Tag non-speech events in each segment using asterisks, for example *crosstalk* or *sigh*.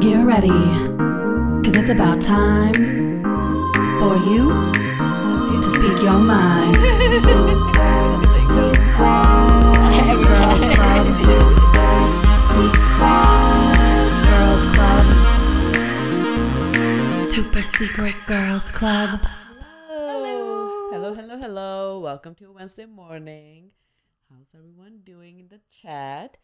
Get ready, cause it's about time for you to speak your mind. Secret Girls Club. Girls Club. Super Secret Girls Club. Hello. Hello, hello, hello. Welcome to Wednesday morning. How's everyone doing in the chat?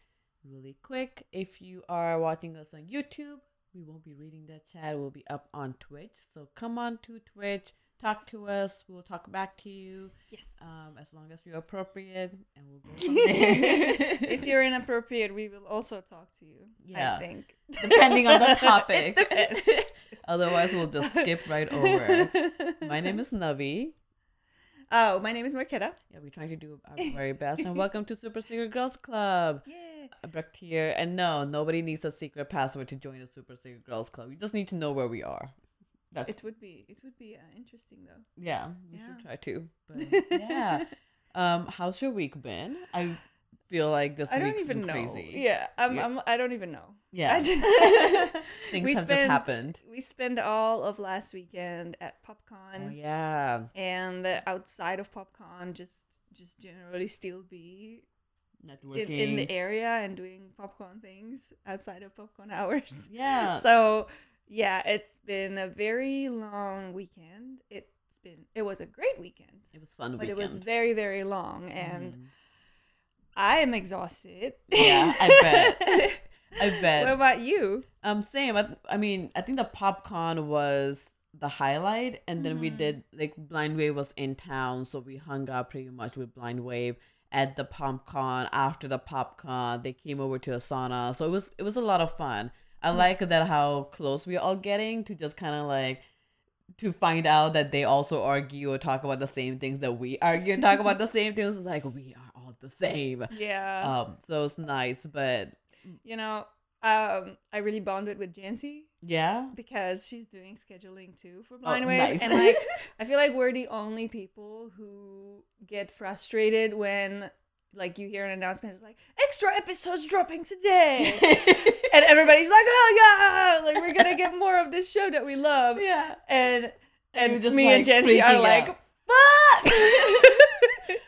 Really quick, if you are watching us on YouTube, we won't be reading that chat. We'll be up on Twitch. So come on to Twitch, talk to us. We'll talk back to you. Yes. Um, as long as you're appropriate, and we'll go from *laughs* there. if you're inappropriate, we will also talk to you. Yeah. I think. depending on the *laughs* topic. *laughs* Otherwise, we'll just skip right over. My name is Navi. Oh, my name is Marketa. Yeah, we're trying to do our very best. And welcome to Super Secret Girls Club. Yeah. Here. And no, nobody needs a secret password to join the Super Secret Girls Club. You just need to know where we are. That's It would be it would be uh, interesting though. yeah. You Yeah. should try to. But *laughs* yeah. um, how's your week been? I feel like this I don't week's even know. crazy. Yeah, I'm, Yeah. I'm I don't even know. Yeah. I ju- *laughs* Things we have spent, just happened. We spent all of last weekend at PopCon Oh yeah. and outside of PopCon just just generally still be Networking. in, in the area and doing PopCon things outside of PopCon *laughs* hours. Yeah. So yeah, it's been a very long weekend. It's been it was a great weekend, it was fun but weekend. it was very very long, and Mhm. I am exhausted. Yeah, I *laughs* bet. I bet. What about you? Um, same. I, I mean, I think the PopCon was the highlight, and then we Mhm. did like Blind Wave was in town, so we hung out pretty much with Blind Wave at the PopCon After the PopCon they came over to Asana, so it was it was a lot of fun. I like that how close we're all getting to just kind of like to find out that they also argue or talk about the same things that we argue and talk about the same things. It's like we are all the same. Yeah, Um, so it's nice, but you know, um, I really bonded with Jancy yeah. because she's doing scheduling too for Oh, Blind Wave, nice. and like *laughs* I feel like we're the only people who get frustrated when like you hear an announcement it's like extra episodes dropping today *laughs* and everybody's like oh yeah like we're gonna get more of this show that we love yeah. and and, just, me and like, Jancy are freaking like fuck *laughs*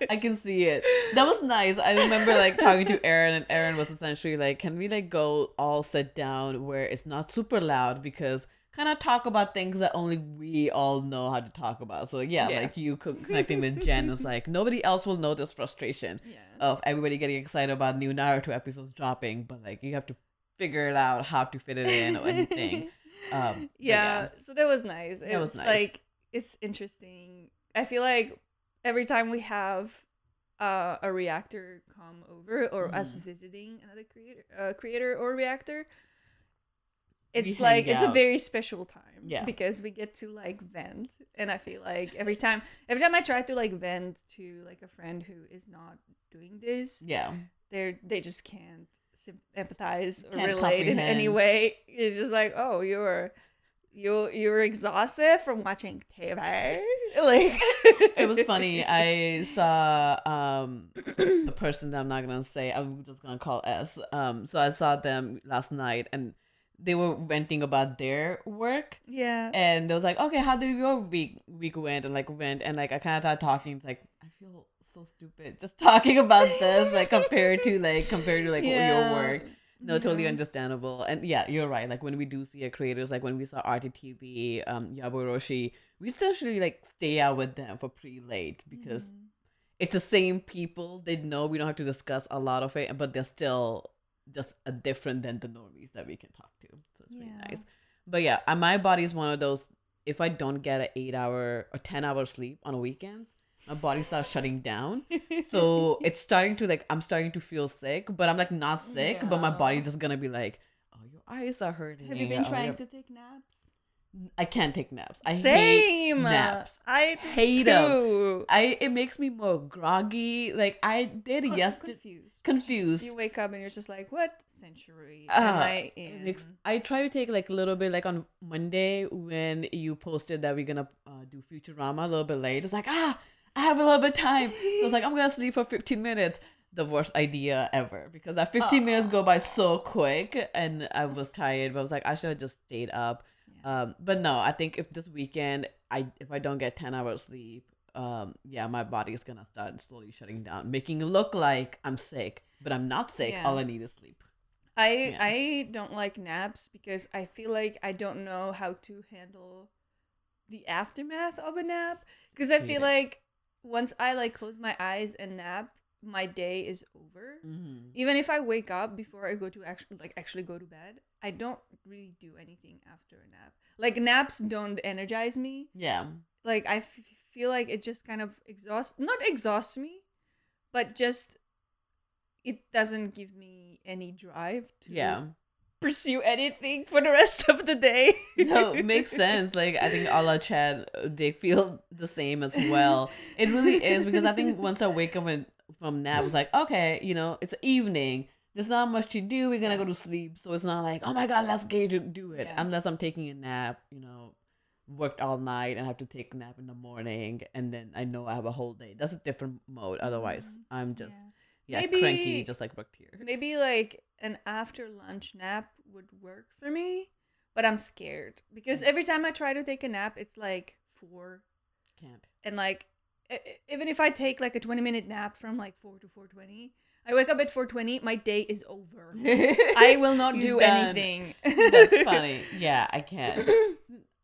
I can see it. That was nice. I remember like talking to Aaron, and Aaron was essentially like, "Can we like go all sit down where it's not super loud because kind of talk about things that only we all know how to talk about." So yeah, Yeah. like you connecting with Jen is like nobody else will know this frustration yeah of everybody getting excited about new Naruto episodes dropping, but like you have to figure it out how to fit it in or anything. *laughs* Um, but yeah, so that was nice. It was nice. like it's interesting. I feel like every time we have uh, a reactor come over or us Mhm. visiting another creator, uh, creator or reactor, it's hang like it's a very special time. Yeah. because we get to like vent, and I feel like every time, every time I try to like vent to like a friend who is not doing this, yeah. they're they just can't empathize or Can't relate in any way. It's just like, oh, you're you you're exhausted from watching TV. *laughs* like it was funny. I saw um the person that I'm not gonna say. I'm just gonna call S. Um, so I saw them last night, and they were venting about their work, Yeah. and they was like, "Okay, how did your week week went?" And like went, and like I kind of started talking. It's like I feel so stupid just talking about this, like compared to like compared to like your work. No, totally understandable. And yeah, you're right. Like when we do see a creators, like when we saw RTTV, um, Yaboroshi, we essentially like stay out with them for pretty late because Mhm. it's the same people. They know we don't have to discuss a lot of it, but they're still just a different than the normies that we can talk to. So it's pretty Yeah. nice. But yeah, uh, my body is one of those. If I don't get an eight hour or ten hour sleep on weekends, my body starts shutting down. So *laughs* it's starting to like I'm starting to feel sick, but I'm like not sick, but my Yeah. body's just gonna be like, oh, your eyes are hurting. Have you been oh, trying to take naps? I can't take naps. I hate Same. naps. I hate too. I it makes me more groggy. Like I did Con- yesterday. confused. confused. You wake up and you're just like, what century Uh, am I in? makes- I try to take like a little bit like on Monday when you posted that we're gonna uh, do Futurama a little bit late. It's like ah, I have a little bit of time. So it's like I'm gonna sleep for 15 minutes. the worst idea ever because that 15 minutes go by so quick and I was tired, but I was like, I should have just stayed up. Um, but no, I think if this weekend I if I don't get 10 hours sleep, um, yeah, my body is gonna start slowly shutting down, making it look like I'm sick, but I'm not sick. Yeah. All I need is sleep. I Yeah. I don't like naps because I feel like I don't know how to handle the aftermath of a nap because I feel neither. like once I like close my eyes and nap, my day is over. Mm-hmm. Even if I wake up before I go to actually like actually go to bed, I don't really do anything after a nap. Like naps don't energize me. Yeah. Like I f- feel like it just kind of exhausts not exhausts me, but just it doesn't give me any drive to Yeah. pursue anything for the rest of the day. no, it *laughs* makes sense. Like I think all our chat, uh, they feel the same as well. It really is because I think once I wake up and from nap, was like okay, you know, it's evening. There's not much to do. We're gonna go to sleep, so it's not like oh my god, let's get to do it. Yeah. Unless I'm taking a nap, you know, worked all night and have to take a nap in the morning, and then I know I have a whole day. That's a different mode. Otherwise, mm-hmm. I'm just yeah, Maybe- cranky, just like worked here. Maybe like an after lunch nap would work for me, but I'm scared because every time I try to take a nap, it's like four, Can't. and like even if I take like a 20 minute nap from like 4 to 4:20, I wake up at 4:20, my day is over. *laughs* I will not do done. anything. That's *laughs* funny. Yeah, I can't.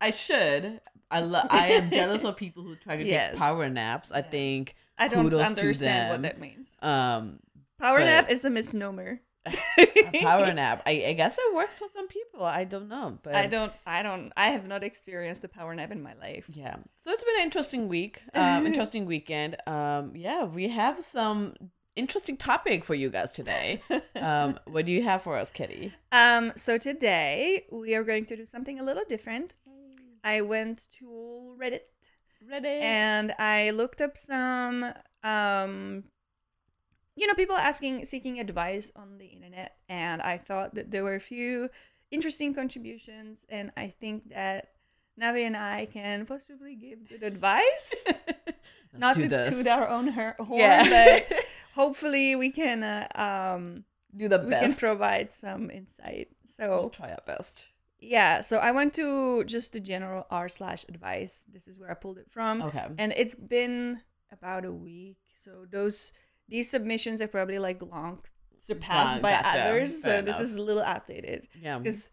I should. I love. I am jealous of people who try to Yes. take power naps. I Yes. think. I don't understand what that means. Um, Power but- nap is a misnomer. A power *laughs* nap. I, I guess it works for some people. I don't know, but I don't. I don't. I have not experienced a power nap in my life. Yeah. So it's been an interesting week. *laughs* Um, interesting weekend. Um, yeah, we have some interesting topic for you guys today. Um, *laughs* what do you have for us, Kitty? Um. So today we are going to do something a little different. I went to Reddit Reddit. and I looked up some um you know people asking seeking advice on the internet and I thought that there were a few interesting contributions and I think that Navi and I can possibly give good advice. *laughs* Not to this. toot our own her- horn, Yeah. but *laughs* hopefully we can uh, um do the we best. can provide some insight. So We'll try our best. yeah, so I went to just the general r slash advice. This is where I pulled it from, Okay. and it's been about a week. So those these submissions are probably like long surpassed by gotcha. others. So Fair this is a little outdated Yeah. because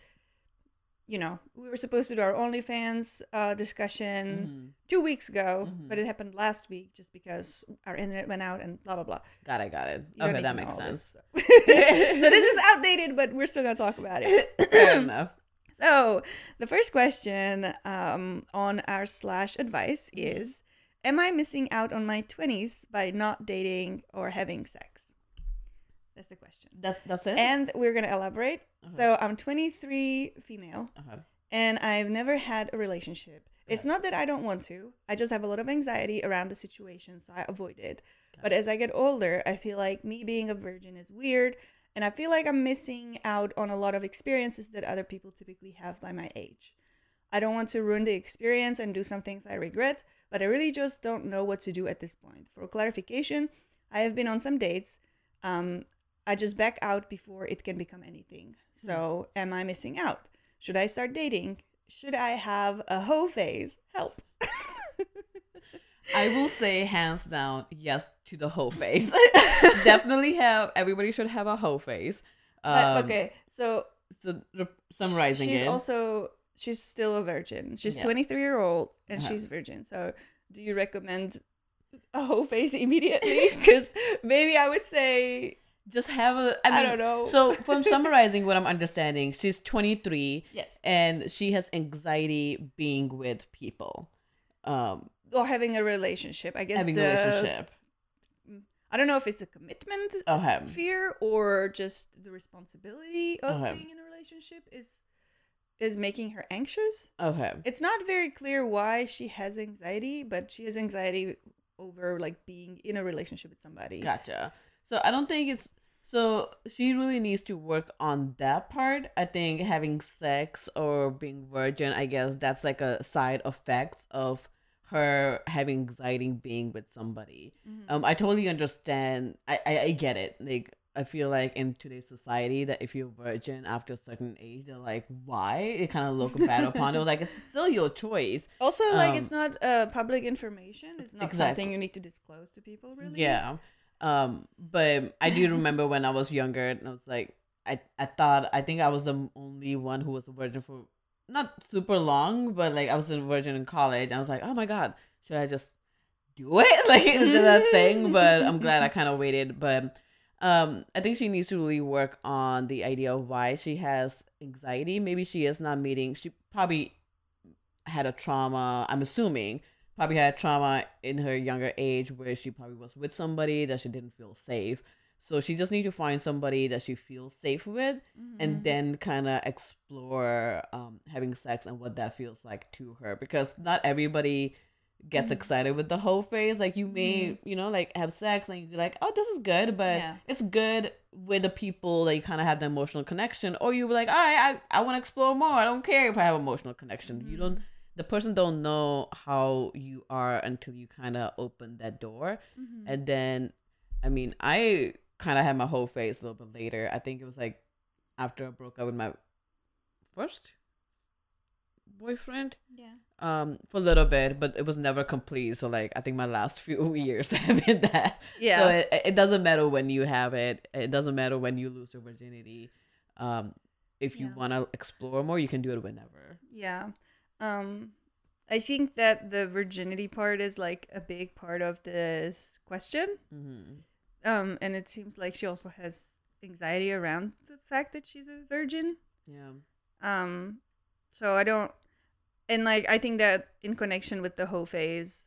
you know we were supposed to do r OnlyFans uh, discussion Mhm. two weeks ago, Mhm. but it happened last week just because our internet went out and blah blah blah. Got it. Got it. You Okay, that makes sense. this, so. *laughs* so this is *laughs* outdated, but we're still gonna talk about it. Fair *clears throat* enough. So the first question um, on our slash advice is Am I missing out on my 20s by not dating or having sex? That's the question. That's that's it. And we're going to elaborate. Uh-huh. So I'm 23 female okay. and I've never had a relationship. It's not that I don't want to, I just have a lot of anxiety around the situation, so I avoid it. But as I get older, I feel like me being a virgin is weird, and I feel like I'm missing out on a lot of experiences that other people typically have by my age. I don't want to ruin the experience and do some things I regret, but I really just don't know what to do at this point. For clarification, I have been on some dates. Um, I just back out before it can become anything. So, am I missing out? Should I start dating? Should I have a hoe phase? Help. I will say hands down yes to the hoe phase. *laughs* *laughs* Definitely have everybody should have a hoe phase. But, Um, okay, so So re- summarizing she's it. also she's still a virgin. She's Yeah. 23 year old and Uh-huh. she's virgin. So, do you recommend a hoe phase *laughs* immediately? Because maybe I would say just have a. I, mean, don't know. So from summarizing what I'm understanding, she's 23 yes, and she has anxiety being with people, um, or having a relationship. I guess having the, a relationship. I don't know if it's a commitment Okay. fear or just the responsibility of Okay. being in a relationship is is making her anxious. Okay. It's not very clear why she has anxiety, but she has anxiety over like being in a relationship with somebody. Gotcha. So I don't think it's so she really needs to work on that part. I think having sex or being virgin, I guess that's like a side effect of her having anxiety being with somebody. Mhm. Um, I totally understand. I, I, I get it. Like I feel like in today's society that if you're a virgin after a certain age, they're like, why? It kind of look bad upon it. was Like it's still your choice. Also, like Um, it's not uh, public information. It's not Exactly. something you need to disclose to people, really. Yeah. Um, but I do remember when I was younger, and I was like, I, I thought I think I was the only one who was a virgin for not super long, but like I was a virgin in college. And I was like, oh my god, should I just do it? *laughs* Like is that a thing? But I'm glad I *laughs* kind of waited. But um, I think she needs to really work on the idea of why she has anxiety. Maybe she is not meeting. She probably had a trauma. I'm assuming probably had a trauma in her younger age where she probably was with somebody that she didn't feel safe. So she just need to find somebody that she feels safe with Mhm. and then kind of explore um, having sex and what that feels like to her because not everybody gets Mhm. excited with the hoe phase like you may you know like have sex and you're like oh this is good but Yeah. it's good with the people that you kind of have the emotional connection or you're like all right i, I want to explore more i don't care if i have emotional connection you don't the person don't know how you are until you kind of open that door Mhm. and then i mean i kind of had my hoe phase a little bit later i think it was like after i broke up with my first boyfriend yeah. Um for a little bit but it was never complete so like i think my last few *laughs* years *laughs* have been that Yeah. so it, it doesn't matter when you have it it doesn't matter when you lose your virginity um if you Yeah. want to explore more you can do it whenever Yeah. Um I think that the virginity part is like a big part of this question. mm-hmm. Um and it seems like she also has anxiety around the fact that she's a virgin. yeah Um so I don't and like I think that in connection with the hoe phase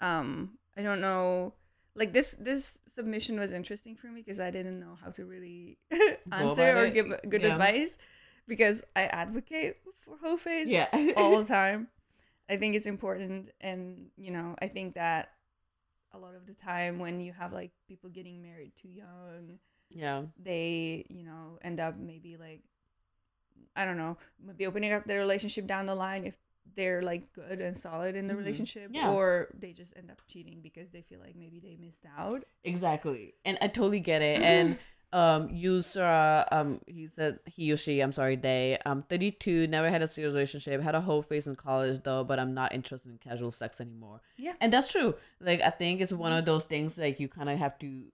um I don't know like this this submission was interesting for me because I didn't know how to really *laughs* answer or it. give good Yeah. advice because I advocate for hoe phase yeah *laughs* all the time. I think it's important, and you know, I think that a lot of the time when you have like people getting married too young, yeah they you know end up maybe like I don't know, maybe opening up their relationship down the line if they're like good and solid in the Mhm. relationship, Yeah. or they just end up cheating because they feel like maybe they missed out. Exactly. And I totally get it. And *laughs* um Yusra, um he said he or she, I'm sorry, they um 32, never had a serious relationship, had a hoe phase in college though, but I'm not interested in casual sex anymore. Yeah. And that's true. Like I think it's one of those things like you kind of have to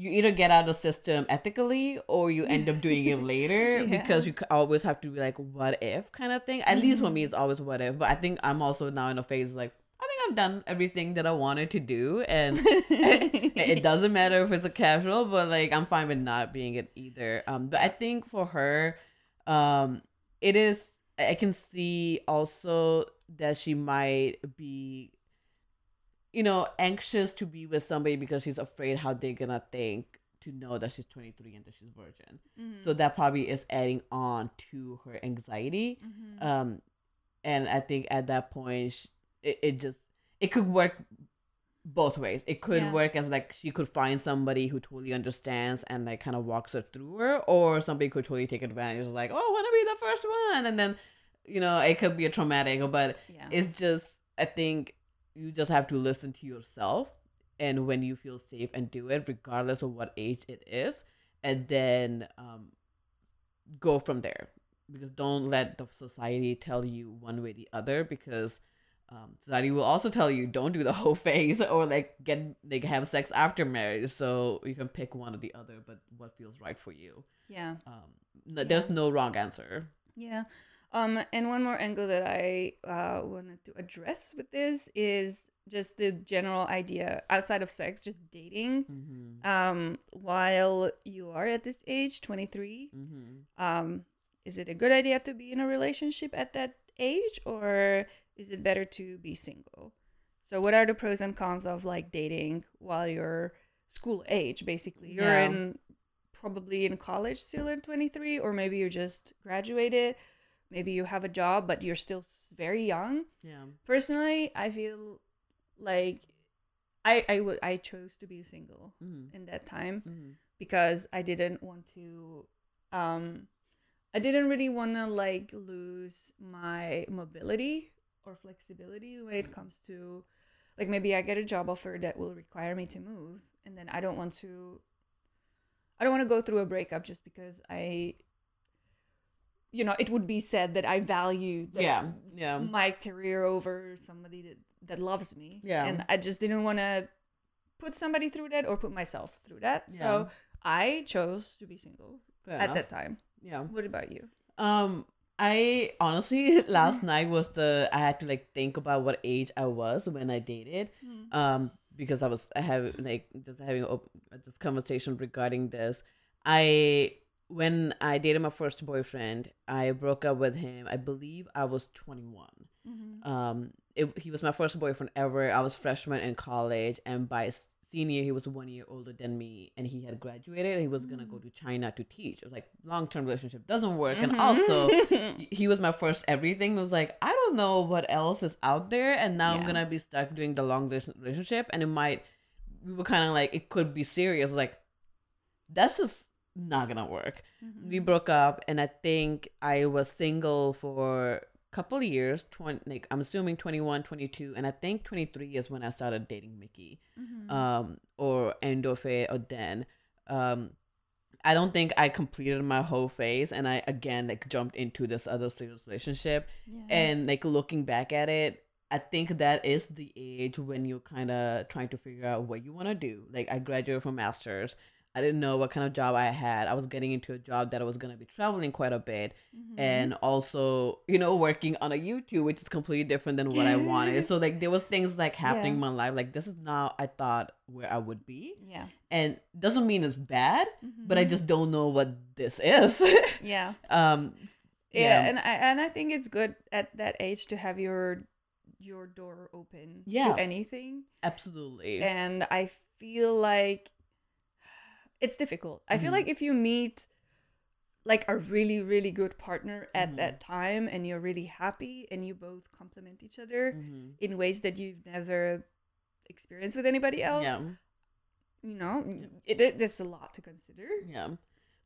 you either get out of the system ethically or you end up doing it *laughs* later Yeah. because you always have to be like what if kind of thing. At least for me it's always what if, but I think I'm also now in a phase like I think I've done everything that I wanted to do and *laughs* it, it doesn't matter if it's a casual, but like I'm fine with not being it either. Um, but I think for her, um, it is. I can see also that she might be, you know, anxious to be with somebody because she's afraid how they're gonna think to know that she's 23 and that she's virgin. Mm-hmm. So that probably is adding on to her anxiety Mhm. um and i think at that point sh- it, it just it could work both ways it could Yeah. work as like she could find somebody who totally understands and like kind of walks her through her or somebody could totally take advantage of like oh i want to be the first one and then you know it could be a traumatic but yeah. it's just i think you just have to listen to yourself and when you feel safe and do it regardless of what age it is and then um, go from there. Because don't let the society tell you one way or the other because um, society will also tell you don't do the *laughs* hoe phase or like get like have sex after marriage. So you can pick one or the other but what feels right for you. Yeah. um, no, there's no wrong answer. Yeah. Um, and one more angle that I uh, wanted to address with this is just the general idea outside of sex, just dating. mm-hmm. Um, while you are at this age, 23, Mm-hmm. um, is it a good idea to be in a relationship at that age or is it better to be single? So, what are the pros and cons of like dating while you're school age, basically? You're Yeah. in probably in college still at 23, or maybe you just graduated. Maybe you have a job, but you're still very young. yeah Personally, I feel like I I would I chose to be single mm-hmm. in that time Mm-hmm. because I didn't want to um I didn't really want to like lose my mobility or flexibility when it comes to like maybe I get a job offer that will require me to move and then I don't want to I don't want to go through a breakup just because I you know, it would be said that I value the, yeah, yeah, my career over somebody that, that loves me. Yeah. And I just didn't want to put somebody through that or put myself through that. Yeah. So I chose to be single Fair at enough. that time. yeah. What about you? Um, I honestly *laughs* last night was the I had to like think about what age I was when I dated. Um, because I was I have like just having a, this conversation regarding this. I when I dated my first boyfriend, I broke up with him. I believe I was twenty one. Mm-hmm. Um, it, he was my first boyfriend ever. I was freshman in college, and by senior, he was one year older than me, and he had graduated. and He was gonna go mm. to China to teach. It was like long term relationship doesn't work, and mm-hmm. also *laughs* he was my first everything. It was like I don't know what else is out there, and now I'm gonna be stuck doing the long distance relationship, and it might. We were kind of like it could be serious. Like that's just not gonna work. We broke up, and I think I was single for a couple of years. Twenty, like I'm assuming 21, 22, and I think 23 is when I started dating Mickey, um, or end of it, or then. Um, I don't think I completed my hoe phase, and I again like jumped into this other serious relationship, and like looking back at it. I think that is the age when you're kind of trying to figure out what you want to do. Like I graduated from masters. I didn't know what kind of job I had. I was getting into a job that I was going to be traveling quite a bit and also, you know, working on a YouTube, which is completely different than what I wanted. so like there was things like happening Yeah. in my life like this is not I thought where I would be. yeah. And doesn't mean it's bad, but Mm-hmm. I just don't know what this is. *laughs* Yeah. um Yeah, Yeah. and I and I think it's good at that age to have your your door open Yeah. to anything. absolutely. And I feel like it's difficult. I feel Mhm. like if you meet like a really really good partner at Mhm. that time and you're really happy and you both complement each other Mhm. in ways that you've never experienced with anybody else, Yeah. you know, it, it there's a lot to consider. Yeah.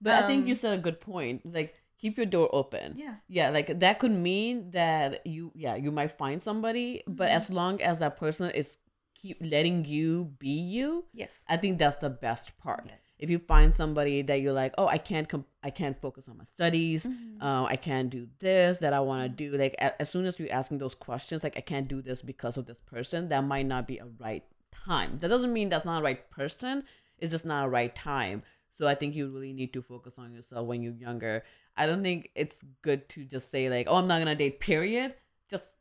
But I think you Um, said a good point. Like keep your door open. Yeah. Yeah, like that could mean that you yeah, you might find somebody, but Mm-hmm. as long as that person is keep letting you be you, Yes. I think that's the best part. Yes. If you find somebody that you're like, "Oh, I can't com- I can't focus on my studies. Mm-hmm. Uh, I can't do this that I want to do." Like a- as soon as you're asking those questions, like I can't do this because of this person, that might not be a right time. That doesn't mean that's not a right person. It's just not a right time. So I think you really need to focus on yourself when you're younger. I don't think it's good to just say like, "Oh, I'm not gonna date." Period. Just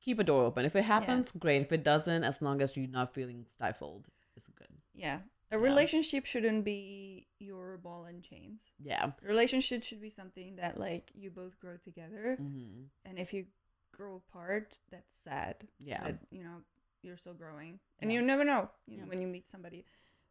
keep a door open. If it happens, great. If it doesn't, as long as you're not feeling stifled, it's good. Yeah. A relationship shouldn't be your ball and chains. Yeah. A relationship should be something that like you both grow together. hmm And if you grow apart, that's sad. Yeah. That, you know, you're still growing. And Yeah. you never know, you know Yeah. when you meet somebody.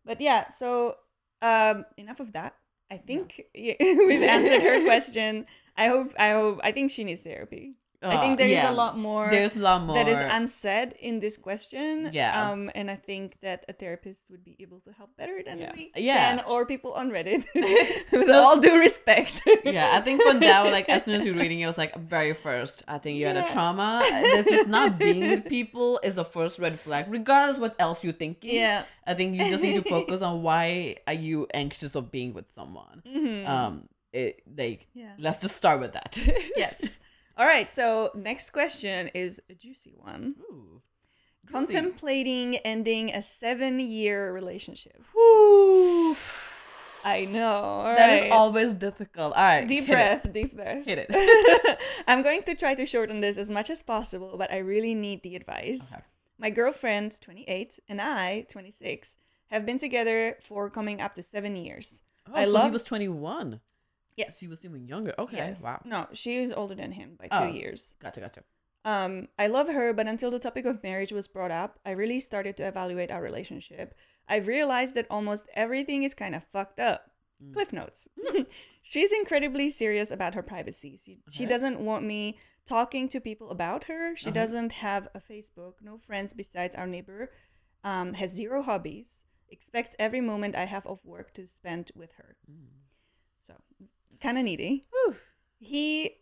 But yeah, so um enough of that. I think *laughs* *laughs* we've answered her *laughs* question. I hope I hope I think she needs therapy. I Uh, think there is yeah. a lot more There's a lot more that is unsaid in this question. Yeah. Um, and I think that a therapist would be able to help better than Yeah. we Yeah. can, or people on Reddit. *laughs* *laughs* With all due respect. yeah, I think for now, like as soon as you're reading it, it was like very first. I think you had a trauma. This is not being with people is a first red flag, regardless what else you're thinking. Yeah. I think you just need to focus on why are you anxious of being with someone. Mhm. Um, it like Yeah. let's just start with that. yes. *laughs* All right. So next question is a juicy one. Ooh. Juicy. Contemplating ending a seven-year relationship. Whew. I know. All That is right. always difficult. All right, Deep hit it. breath. Deep breath. Hit it. *laughs* I'm going to try to shorten this as much as possible, but I really need the advice. Okay. My girlfriend, 28, and I, 26, have been together for coming up to seven years. Oh, I so love- he was 21. Yes. She was even younger. Okay. Yes. Wow. No, she is older than him by two Oh. years. Gotcha. Gotcha. Um, I love her, but until the topic of marriage was brought up, I really started to evaluate our relationship. I've realized that almost everything is kind of fucked up. Mm. Cliff notes. *laughs* She's incredibly serious about her privacy. She, she doesn't want me talking to people about her. She Uh-huh. doesn't have a Facebook, no friends besides our neighbor, um, has zero hobbies, expects every moment I have of work to spend with her. Mm. So, kind of needy. He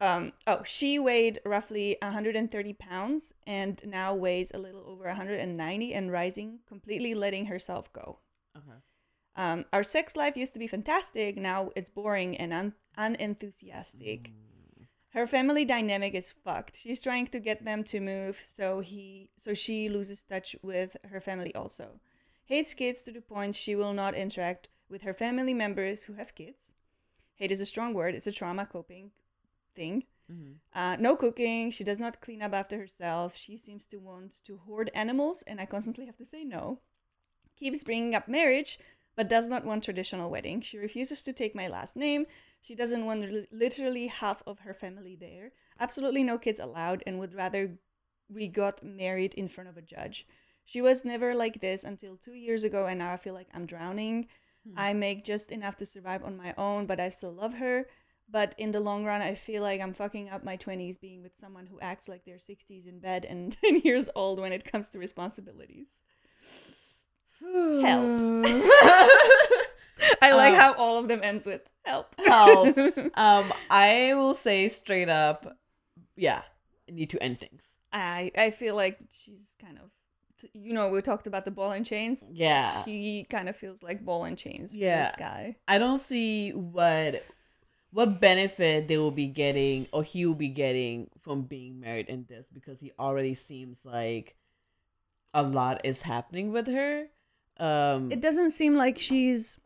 um, oh, she weighed roughly 130 pounds and now weighs a little over 190 and rising, completely letting herself go. Okay. Um, our sex life used to be fantastic. Now it's boring and un- unenthusiastic. Her family dynamic is fucked. She's trying to get them to move, so he, so she loses touch with her family also. Hates kids to the point she will not interact with her family members who have kids. Hate is a strong word. It's a trauma coping thing. Mm-hmm. Uh, no cooking. She does not clean up after herself. She seems to want to hoard animals, and I constantly have to say no. Keeps bringing up marriage, but does not want traditional wedding. She refuses to take my last name. She doesn't want li- literally half of her family there. Absolutely no kids allowed, and would rather we got married in front of a judge. She was never like this until two years ago, and now I feel like I'm drowning. I make just enough to survive on my own, but I still love her. But in the long run, I feel like I'm fucking up my 20s being with someone who acts like they're 60s in bed and *laughs* 10 years old when it comes to responsibilities. Help. *laughs* I like Uh, how all of them ends with help. Help. *laughs* um, I will say straight up, yeah, I need to end things. I I feel like she's kind of you know, we talked about the ball and chains. Yeah. She kind of feels like ball and chains Yeah. this guy. I don't see what what benefit they will be getting or he will be getting from being married in this because he already seems like a lot is happening with her. Um It doesn't seem like she's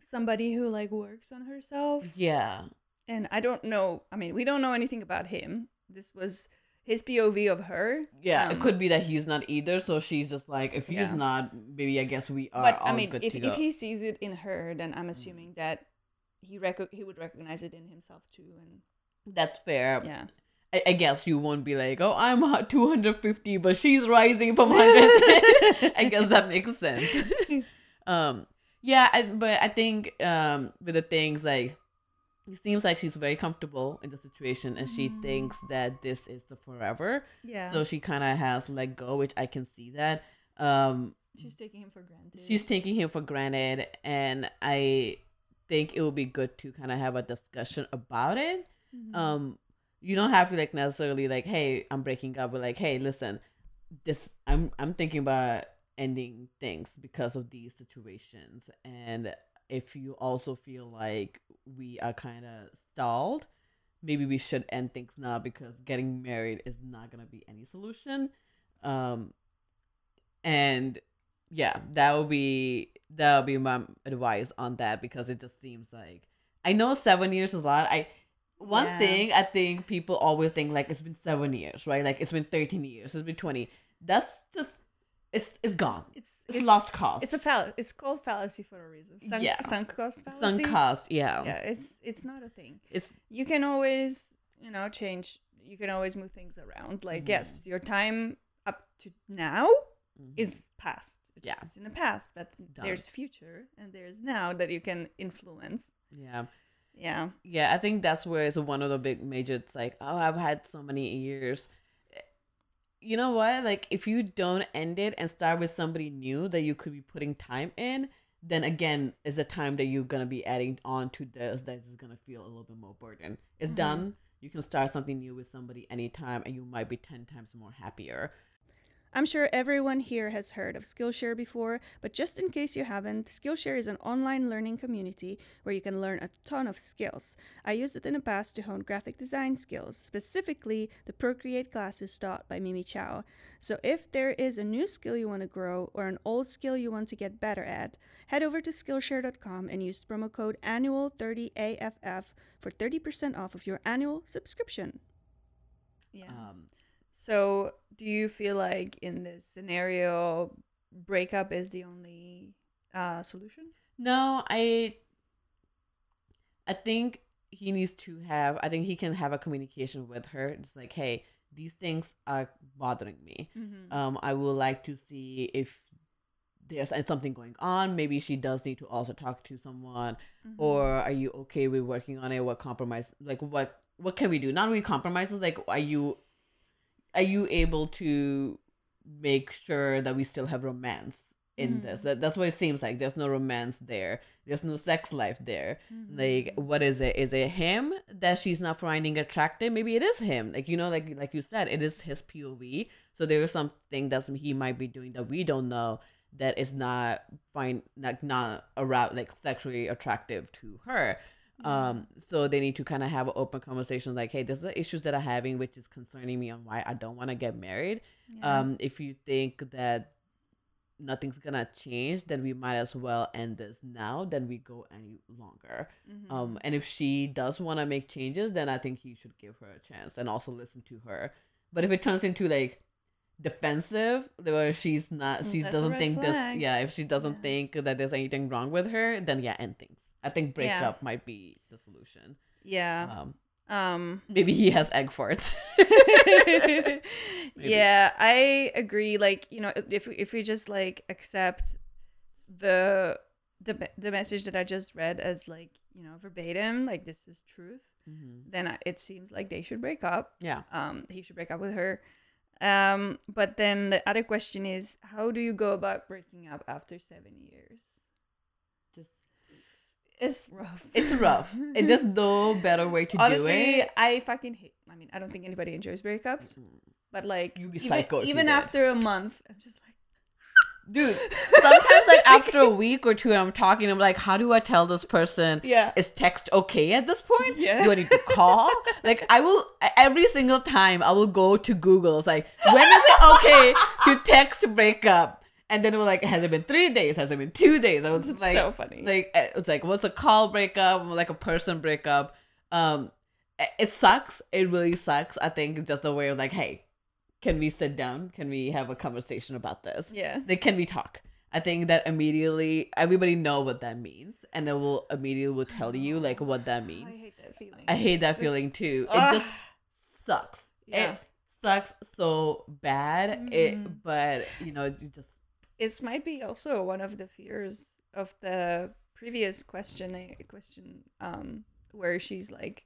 somebody who like works on herself. yeah. And I don't know. I mean, we don't know anything about him. This was his POV of her. Yeah, Um, it could be that he's not either, so she's just like if he's Yeah. not, maybe I guess we are But all I mean, good if. Mm. if he sees it in her, then I'm assuming that he rec- he would recognize it in himself too. And That's fair. yeah, I, I guess you won't be like, oh, I'm a 250, but she's rising from 100. *laughs* I guess that makes sense. *laughs* um, yeah, I, but I think um, with the things like, it seems like she's very comfortable in the situation, and she thinks that this is the forever. yeah. So she kind of has let go, which I can see that. Um, she's taking him for granted. she's taking him for granted, and I think it would be good to kind of have a discussion about it Mhm. um you don't have to like necessarily like hey i'm breaking up but like hey listen this i'm i'm thinking about ending things because of these situations and if you also feel like we are kind of stalled maybe we should end things now because getting married is not going to be any solution. Um and yeah that would be that would be my advice on that because it just seems like i know seven years is a lot. I one Yeah. thing i think people always think like it's been seven years right? Like it's been 13 years it's been 20 that's just it's it's gone it's it's, lost cause It's a fall. It's called fallacy for a reason. Sunk, Yeah. sunk cost fallacy. sunk cost yeah. Yeah, it's it's not a thing. it's You can always, you know, change. You can always move things around. Like Mhm. yes, your time up to now mhm. is past. Yeah. it's in the past, but there's future and there's now that you can influence. yeah Yeah, yeah i think that's where it's one of the big major it's like oh i've had so many years you know what? Like if you don't end it and start with somebody new that you could be putting time in then again is a time that you're gonna be adding on to this that is gonna feel a little bit more burden. It's Mhm. done. You can start something new with somebody anytime and you might be 10 times more happier I'm sure everyone here has heard of Skillshare before, but just in case you haven't, Skillshare is an online learning community where you can learn a ton of skills. I used it in the past to hone graphic design skills, specifically the Procreate classes taught by Mimi Chow. So if there is a new skill you want to grow or an old skill you want to get better at, head over to Skillshare.com and use promo code annual30AFF for 30% off of your annual subscription. Yeah. um So, do you feel like in this scenario, breakup is the only uh, solution? No, I I think he needs to have I think he can have a communication with her. It's like, hey, these things are bothering me. Mm-hmm. Um, I would like to see if there's something going on. Maybe she does need to also talk to someone. Mm-hmm. Or are you okay with working on it? What compromise like what what can we do? Not really compromises, like are you are you able to make sure that we still have romance in mm-hmm. this. That, that's what it seems like. There's no romance there. There's no sex life there. Mm-hmm. Like, what is it? Is it him that she's not finding attractive? Maybe it is him. Like you know, like like you said, it is his POV. So there is something that he might be doing that we don't know that is not fine, like not around like sexually attractive to her. Um, so they need to kind of have an open conversation, like, hey, this is the issues that I'm having, which is concerning me on why I don't want to get married. Um, if you think that nothing's gonna change, then we might as well end this now than we go any longer. Mm-hmm. Um, and if she does want to make changes, then I think he should give her a chance and also listen to her. But if it turns into like defensive, where she's not, she that's doesn't red think this, yeah, if she doesn't Yeah. think that there's anything wrong with her, then yeah, end things. I think Yeah. breakup might be the solution. Yeah. Um, Um. maybe he has egg farts. *laughs* *laughs* yeah, I agree. Like you know, if we- if we just like accept the the the message that I just read as like you know verbatim, like this is truth, Mhm. then I- it seems like they should break up. Yeah. Um, he should break up with her. Um, but then the other question is, how do you go about breaking up after seven years? Just It's rough. it's rough. and there's *laughs* no better way to Honestly, do it. I fucking hate. I mean, I don't think anybody enjoys breakups, but like, You'd be even, psycho you even did. after a month, I'm just like, Dude, *laughs* sometimes like after a *laughs* week or two, I'm talking. I'm like, how do I tell this person? Yeah. Is text okay at this point? Yeah. Do I need to call? *laughs* like I will every single time. I will go to Google. It's like, when is it okay to text breakup? And then was like, has it been three days? Has it been two days? I was It's like, so funny. Like it was like, what's a call breakup? Like a person breakup. Um, it- it sucks. It really sucks. I think it's just a way of like, hey, can we sit down? Can we have a conversation about this? yeah, Like, can we talk? I think that immediately everybody know what that means, and it will immediately will tell you *gasps* like what that means. I hate that feeling. I hate that Just- feeling too. Ugh. It just sucks. Yeah. It sucks so bad. It, Mhm. but you know, you just This might be also one of the fears of the previous question. Question, um, where she's like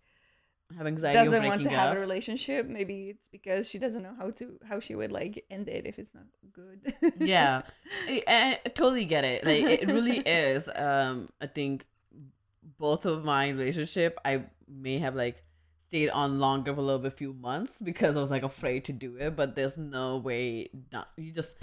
have anxiety. doesn't want to breaking have a relationship. Maybe it's because she doesn't know how to how she would like end it if it's not good. yeah *laughs* I, I totally get it like it really *laughs* is um i think both of my relationship i may have like stayed on longer for a little bit few months because i was like afraid to do it but there's no way not you just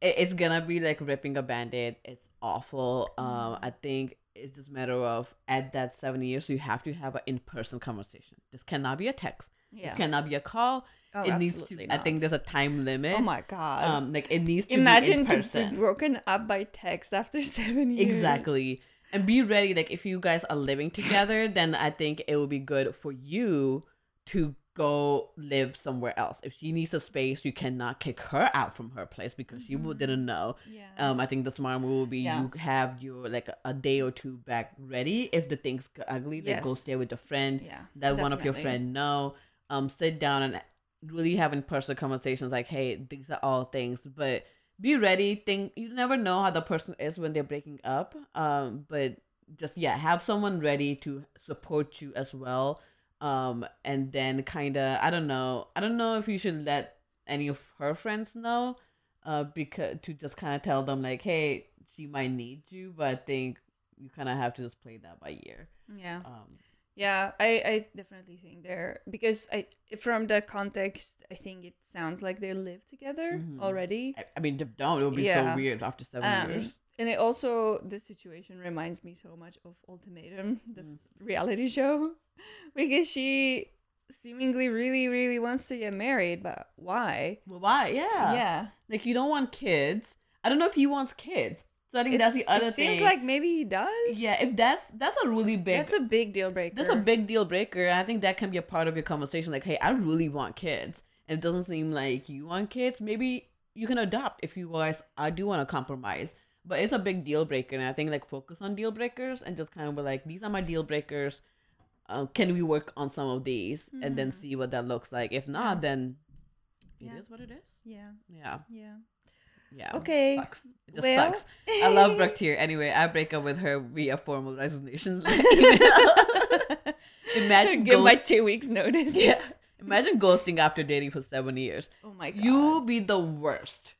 it, it's gonna be like ripping a band-aid it's awful um i think it's just a matter of at that seven years you have to have an in-person conversation. This cannot be a text. Yeah. this cannot be a call. Oh, it needs to absolutely i think there's a time limit. Oh my god. um like it needs to Imagine be in to be broken up by text after *laughs* seven years. exactly. And be ready like if you guys are living together then i think it will be good for you to go live somewhere else if she needs a space you cannot kick her out from her place because she Mm-hmm. will didn't know Yeah. um i think the smart move will be Yeah. you have your like a, day or two back ready if the things ugly like go stay with a friend yeah. let one of your friend know um sit down and really having personal conversations like hey these are all things but be ready think you never know how the person is when they're breaking up um but just yeah have someone ready to support you as well um and then kind of i don't know i don't know if you should let any of her friends know uh because to just kind of tell them like hey she might need you but i think you kind of have to just play that by ear Yeah. um Yeah, I, I definitely think they're because I from the context I think it sounds like they live together Mhm. already. I, I mean, if don't, it would be Yeah. so weird after seven Um, years. And it also the situation reminds me so much of Ultimatum, the Mm. reality *laughs* show, because she seemingly really really wants to get married, but why? Well, why? Yeah. yeah. Like you don't want kids. I don't know if he wants kids. So I think that's the It's- other it thing. Seems like maybe he does. yeah, if that's that's a really big that's a big deal breaker. that's a big deal breaker. I think that can be a part of your conversation. Like, hey, I really want kids, and it doesn't seem like you want kids. Maybe you can adopt if you guys I do want to compromise. But it's a big deal breaker, and I think like focus on deal breakers and just kind of be like, these are my deal breakers. Uh, can we work on some of these and then Mhm. see what that looks like? If not, then it is Yeah. what it is. Yeah. Yeah, Yeah. yeah. Okay. sucks. It just Well- sucks. I love *laughs* Brooke here. Anyway, I break up with her via formal resignations *laughs* email. *laughs* Imagine give my two weeks notice. yeah. Imagine ghosting after dating for seven years. Oh my god. You be the worst.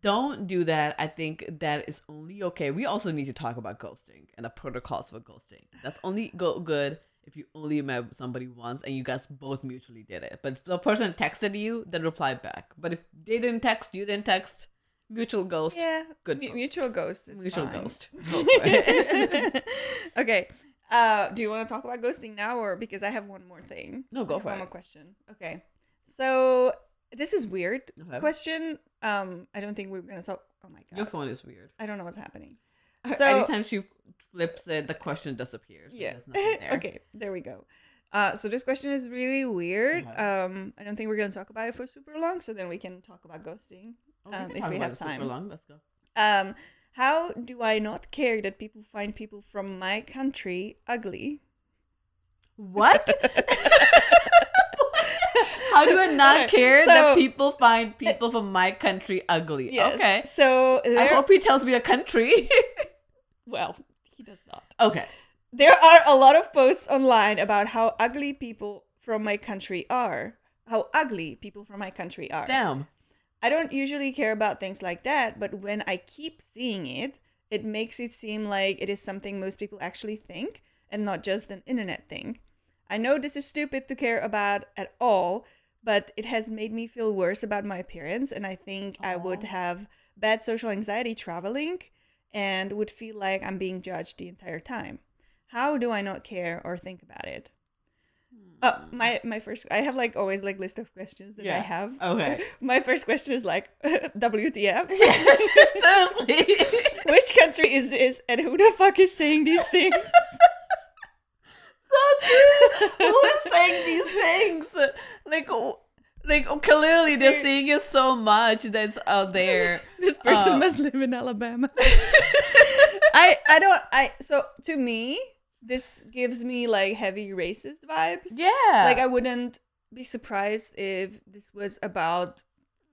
Don't do that. I think that is only okay. We also need to talk about ghosting and the protocols for ghosting. That's only go good if you only met somebody once and you guys both mutually did it. But if the person texted you, then reply back. But if they didn't text, you didn't text, mutual ghost. Yeah, Good for- mutual ghost. Is Mutual fine. ghost. *laughs* Go for it. *laughs* okay. Uh, do you want to talk about ghosting now, or because I have one more thing? No, go for one it. One more question. Okay. So this is weird Okay. question. Um, I don't think we're gonna talk. Oh my god. Your phone is weird. I don't know what's happening. So, Anytime she flips it, the question disappears. Yeah. *laughs* There. okay. There we go. Uh, so this question is really weird. Okay. Um, I don't think we're gonna talk about it for super long, so then we can talk about ghosting. Oh, Um, if we have it super time. long. Let's go. Um, how do I not care that people find people from my country ugly? What? *laughs* How do I not Okay, *laughs* care so- that people find eh, people from my country ugly? Yes. Okay. So I hope he tells me a country. *laughs* well, he does not. okay. There are a lot of posts online about how ugly people from my country are. How ugly people from my country are. Damn. I don't usually care about things like that, but when I keep seeing it, it makes it seem like it is something most people actually think and not just an internet thing. I know this is stupid to care about at all, but it has made me feel worse about my appearance, and I think I would have bad social anxiety traveling and would feel like I'm being judged the entire time. How do I not care or think about it? Uh, my my first I have like always like list of questions that I have. Okay. *laughs* My first question is like *laughs* WTF? *laughs* Seriously. Which country is this and who the fuck is saying these things? So true. Who is saying these things? Like, like oh, clearly they're seeing it so much that's out there. *laughs* this person Uh, must live in Alabama. *laughs* I I don't I so to me this gives me like heavy racist vibes. Yeah. Like I wouldn't be surprised if this was about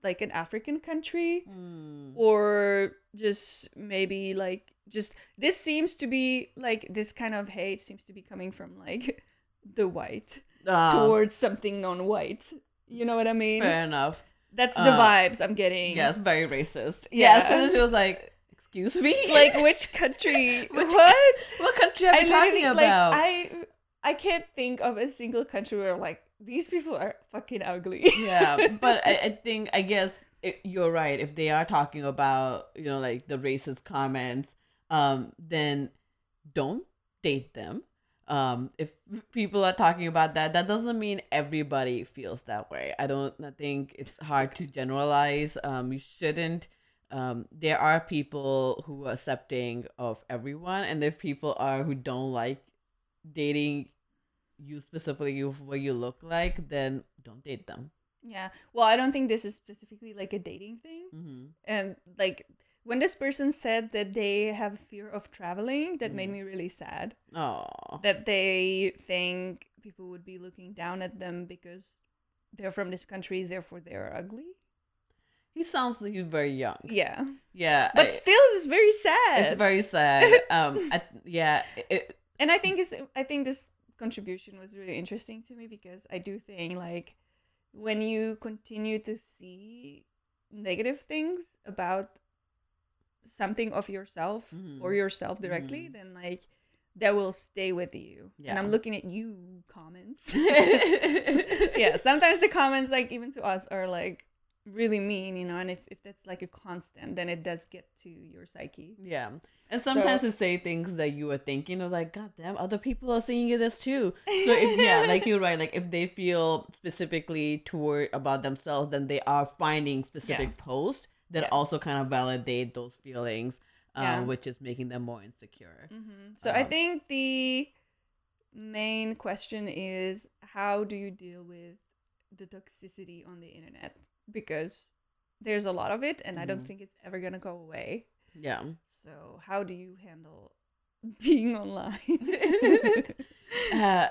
like an African country Mm. or just maybe like just this seems to be like this kind of hate seems to be coming from like *laughs* the white Um, towards something non-white. You know what I mean? fair enough. That's the Uh, vibes I'm getting. Yes, very racist. Yeah. As soon as she was like, "Excuse me," *laughs* Like *laughs* which country? Which what? what country are you talking about? like I I can't think of a single country where like these people are fucking ugly. yeah, but I, I think I guess it, you're right. If they are talking about you know like the racist comments, um, then don't date them. Um, if people are talking about that, that doesn't mean everybody feels that way. I don't. I think it's hard to generalize. Um, you shouldn't. Um, there are people who are accepting of everyone, and if people are who don't like dating you specifically of what you look like, then don't date them. yeah. Well, I don't think this is specifically like a dating thing. Mm-hmm. And like when this person said that they have fear of traveling, that made Mhm. me really sad. Oh, That they think people would be looking down at them because they're from this country, therefore they're ugly. he sounds like he's very young. Yeah. Yeah, But I- still, it's very sad. it's very sad. *laughs* Um, I, yeah, it, and I think it's I think this contribution was really interesting to me because I do think like when you continue to see negative things about something of yourself or Mhm. yourself directly, Mhm. then like that will stay with you. Yeah. And I'm looking at you comments. *laughs* *laughs* yeah, sometimes the comments like even to us are like really mean, you know, and if, if that's like a constant, then it does get to your psyche. yeah, and sometimes they say things that you were thinking of, like, God damn, other people are seeing you this too. So if *laughs* yeah, like you're right, like if they feel specifically toward about themselves, then they are finding specific posts that Yeah. also kind of validate those feelings, um, Yeah. which is making them more insecure. hmm So I Um, think the main question is how do you deal with the toxicity on the internet? Because there's a lot of it, and I don't Mhm. think it's ever gonna go away. Yeah. So how do you handle *laughs* being online? *laughs* uh,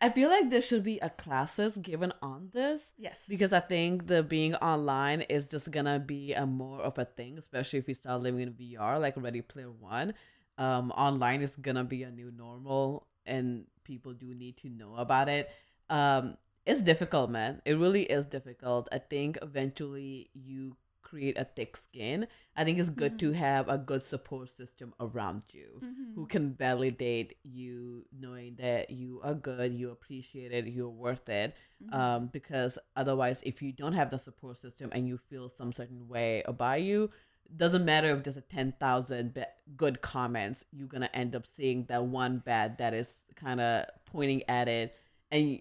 I feel like there should be a classes given on this yes, because I think the being online is just gonna be a more of a thing, especially if we start living in VR, like Ready Player One. Um, online is gonna be a new normal, and people do need to know about it. Um, it's difficult, man. It really is difficult. I think eventually you create a thick skin, I think it's good to mm-hmm. have a good support system around you who mm-hmm. can validate you, knowing that you are good, you appreciate it, you're worth it. Mm-hmm. Um, because otherwise, if you don't have the support system and you feel some certain way about you, doesn't matter if there's a 10,000 ba- good comments, you're going to end up seeing that one bad that is kind of pointing at it. And,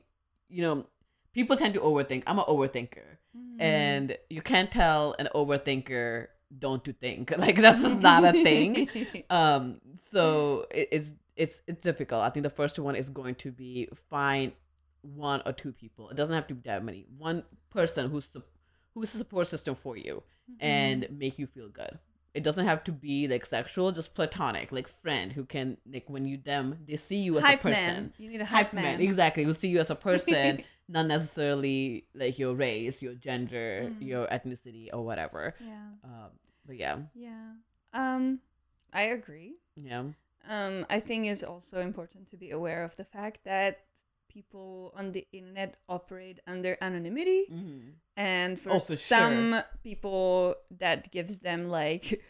you know, people tend to overthink. I'm an overthinker. And you can't tell an overthinker don't to think. *laughs* Like, that's just not a thing. *laughs* Um, so it, it's, it's, it's difficult. I think the first one is going to be find one or two people. It doesn't have to be that many. One person who's, who's a support system for you and make you feel good. It doesn't have to be like sexual, just platonic, like friend who can like when you them they see you as hype a person. man. You need a hype, man. exactly. Who see you as a *laughs* person, not necessarily like your race, your gender, Mm. your ethnicity, or whatever. Yeah. Um, but yeah, Yeah. Um, I agree. yeah, Um, I think it's also important to be aware of the fact that people on the internet operate under anonymity, hmm and for, Oh, for some people, that gives them like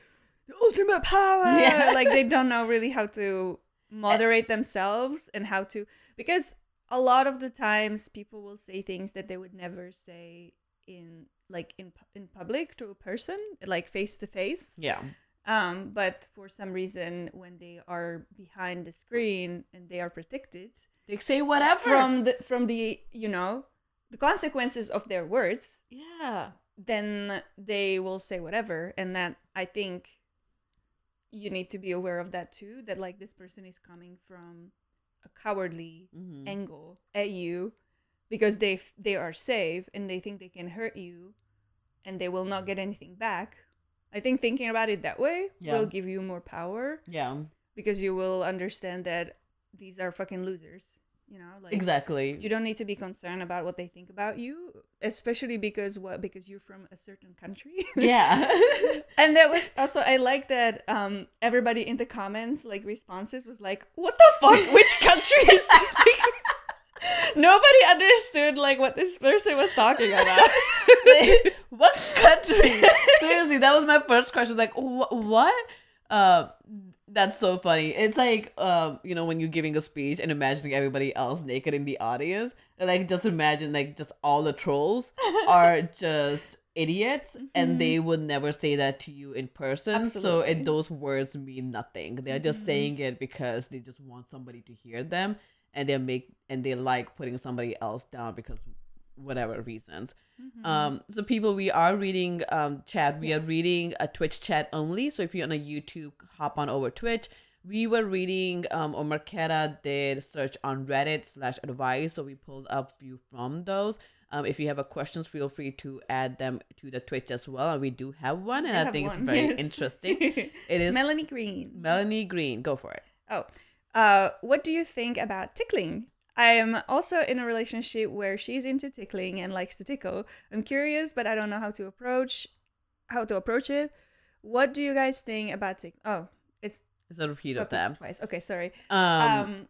the ultimate power. Yeah. like they don't know really how to *laughs* moderate themselves and how to because a lot of the times people will say things that they would never say in like in in public to a person like face to face yeah, um, but for some reason, when they are behind the screen and they are protected they say whatever. from the from the you know the consequences of their words, yeah, then they will say whatever, and that I think you need to be aware of that too. That like this person is coming from a cowardly hmm angle at you because they f- they are safe and they think they can hurt you and they will not get anything back. I think thinking about it that way Yeah. will give you more power yeah, because you will understand that these are fucking losers. You know, like exactly. you don't need to be concerned about what they think about you, especially because what because you're from a certain country. yeah, *laughs* and that was also I like that um everybody in the comments like responses was like, "What the fuck? Which country is?" *laughs* Nobody understood like what this person was talking about. *laughs* what country? Seriously, that was my first question. Like, wh- what? Uh, that's so funny. It's like, um, you know, when you're giving a speech and imagining everybody else naked in the audience, like just imagine like just all the trolls *laughs* are just idiots, and they would never say that to you in person. So Absolutely. it, those words mean nothing. They're just Mhm. saying it because they just want somebody to hear them, and they make and they like putting somebody else down because whatever reasons. Um, so people, we are reading um chat. We are reading a Twitch chat only. So if you're on a YouTube, hop on over Twitch. We were reading um or Marketa did search on Reddit slash advice. So we pulled up a few from those. Um, if you have a questions, feel free to add them to the Twitch as well. And we do have one, and We I think one, it's very yes. interesting. *laughs* It is Melanie Green. Melanie Green. Go for it. Oh, uh, what do you think about tickling? I am also in a relationship where she's into tickling and likes to tickle. I'm curious, but I don't know how to approach how to approach it. What do you guys think about tick? Oh, it's It's a repeat of them. twice. Okay, sorry. Um, Um,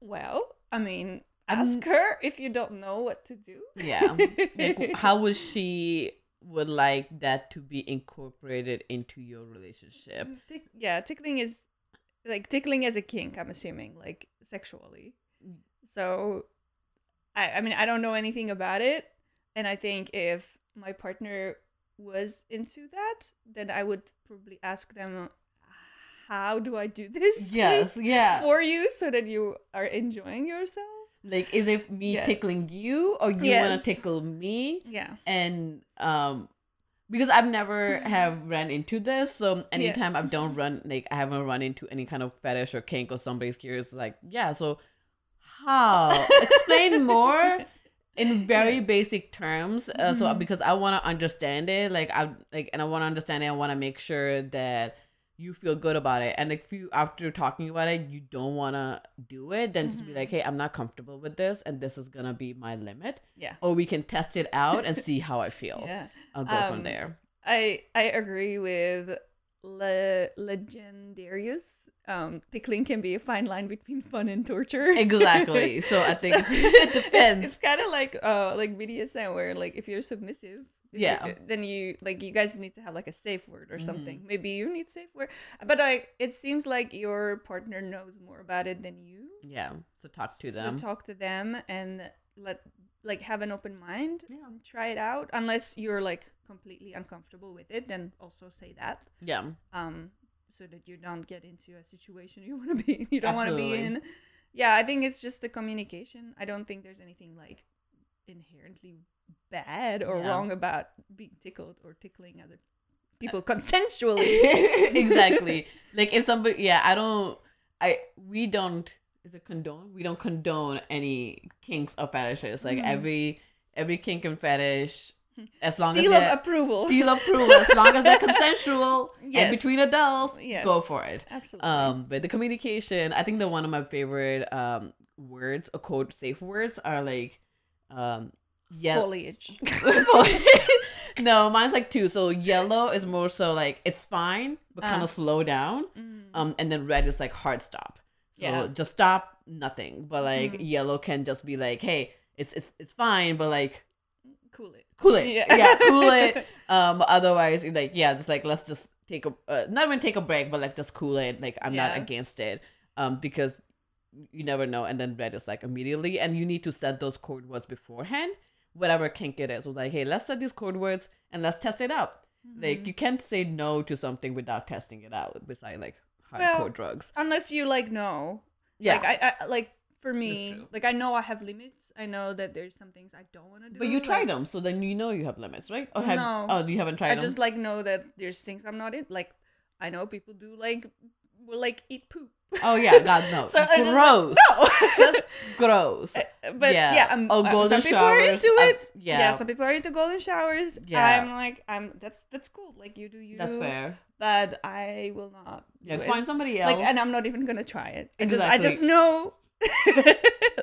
well, I mean, ask her if you don't know what to do. yeah. like *laughs* how would she would like that to be incorporated into your relationship? Tick- yeah, tickling is like tickling as a kink. I'm assuming like sexually. So, I I mean I don't know anything about it, and I think if my partner was into that, then I would probably ask them, how do I do this? *laughs* Yes, yeah. For you, so that you are enjoying yourself. Like, is it me Yeah. tickling you, or you want to tickle me? Yeah. And um, because I've never *laughs* have run into this, so anytime I don't run, like I haven't run into any kind of fetish or kink, or somebody's curious, like, yeah, so how? Explain *laughs* more in very basic terms. Uh, So Mhm. because I want to understand it, like I like, and I want to understand it. I want to make sure that you feel good about it. And if you after talking about it, you don't want to do it, then just be like, hey, I'm not comfortable with this, and this is gonna be my limit. Yeah. Or we can test it out and see how I feel. *laughs* Yeah. I'll go from Um, there. I I agree with Le- Legendarius. Um, tickling can be a fine line between fun and torture. Exactly. *laughs* So I think *laughs* it depends. It's, kind of like uh like BDSM where like if you're submissive, It's Yeah. uh, then you like you guys need to have like a safe word or something. Mm-hmm. Maybe you need safe word, but like it seems like your partner knows more about it than you. Yeah. So talk to So them. talk to them and let like have an open mind. Yeah. and Try it out. Unless you're like completely uncomfortable with it, then also say that. yeah. Um, so that you don't get into a situation *laughs* you want to be. You don't want to be in. Yeah, I think it's just the communication. I don't think there's anything like inherently bad or Yeah. wrong about being tickled or tickling other people consensually. *laughs* exactly. *laughs* Like if somebody, yeah, I don't, I we don't. Is it condone? We don't condone any kinks or fetishes. Like Mhm. every every kink and fetish, *laughs* as long Seal as of they're- approval. *laughs* seal of approval, as long as they're *laughs* consensual Yes. and between adults, Yes. go for it. Absolutely. Um, but the communication, I think that one of my favorite um words or code safe words are like, um, yeah, Foliage. no, mine's like two. So yellow is more so like it's fine, but kind Ah. of slow down. Mm. Um, and then red is like hard stop. So Yeah. just stop, nothing. But like Mhm. yellow can just be like, hey, it's it's it's fine, but like cool it. cool it, *laughs* Yeah. yeah, cool it. *laughs* Um, otherwise, like yeah, just like let's just take a uh, not even take a break, but like just cool it. Like I'm not against it. Um, because you never know. And then red is like immediately, and you need to set those code words beforehand, whatever kink it is. So like, hey, let's set these code words and let's test it out. Mm-hmm. Like you can't say no to something without testing it out. Besides like hardcore Well, drugs. Unless you like know. Yeah, Like I, I like for me, like I know I have limits. I know that there's some things I don't want to do. but you like, tried them, so then you know you have limits, right? Or have, No. Oh, you haven't tried I them. just like know that there's things I'm not in. Like I know people do like will like eat poop. Oh yeah, God no, *laughs* So I just like, gross. No. *laughs* just gross. *laughs* but Yeah. yeah, I'm, Oh, uh, golden some people are into uh, it. yeah. yeah, some people are into golden showers. Yeah. I'm like, I'm that's that's cool. Like you do you. That's fair. But I will not. Yeah, do it. find somebody else. like, and I'm not even gonna try it. I just, I just know.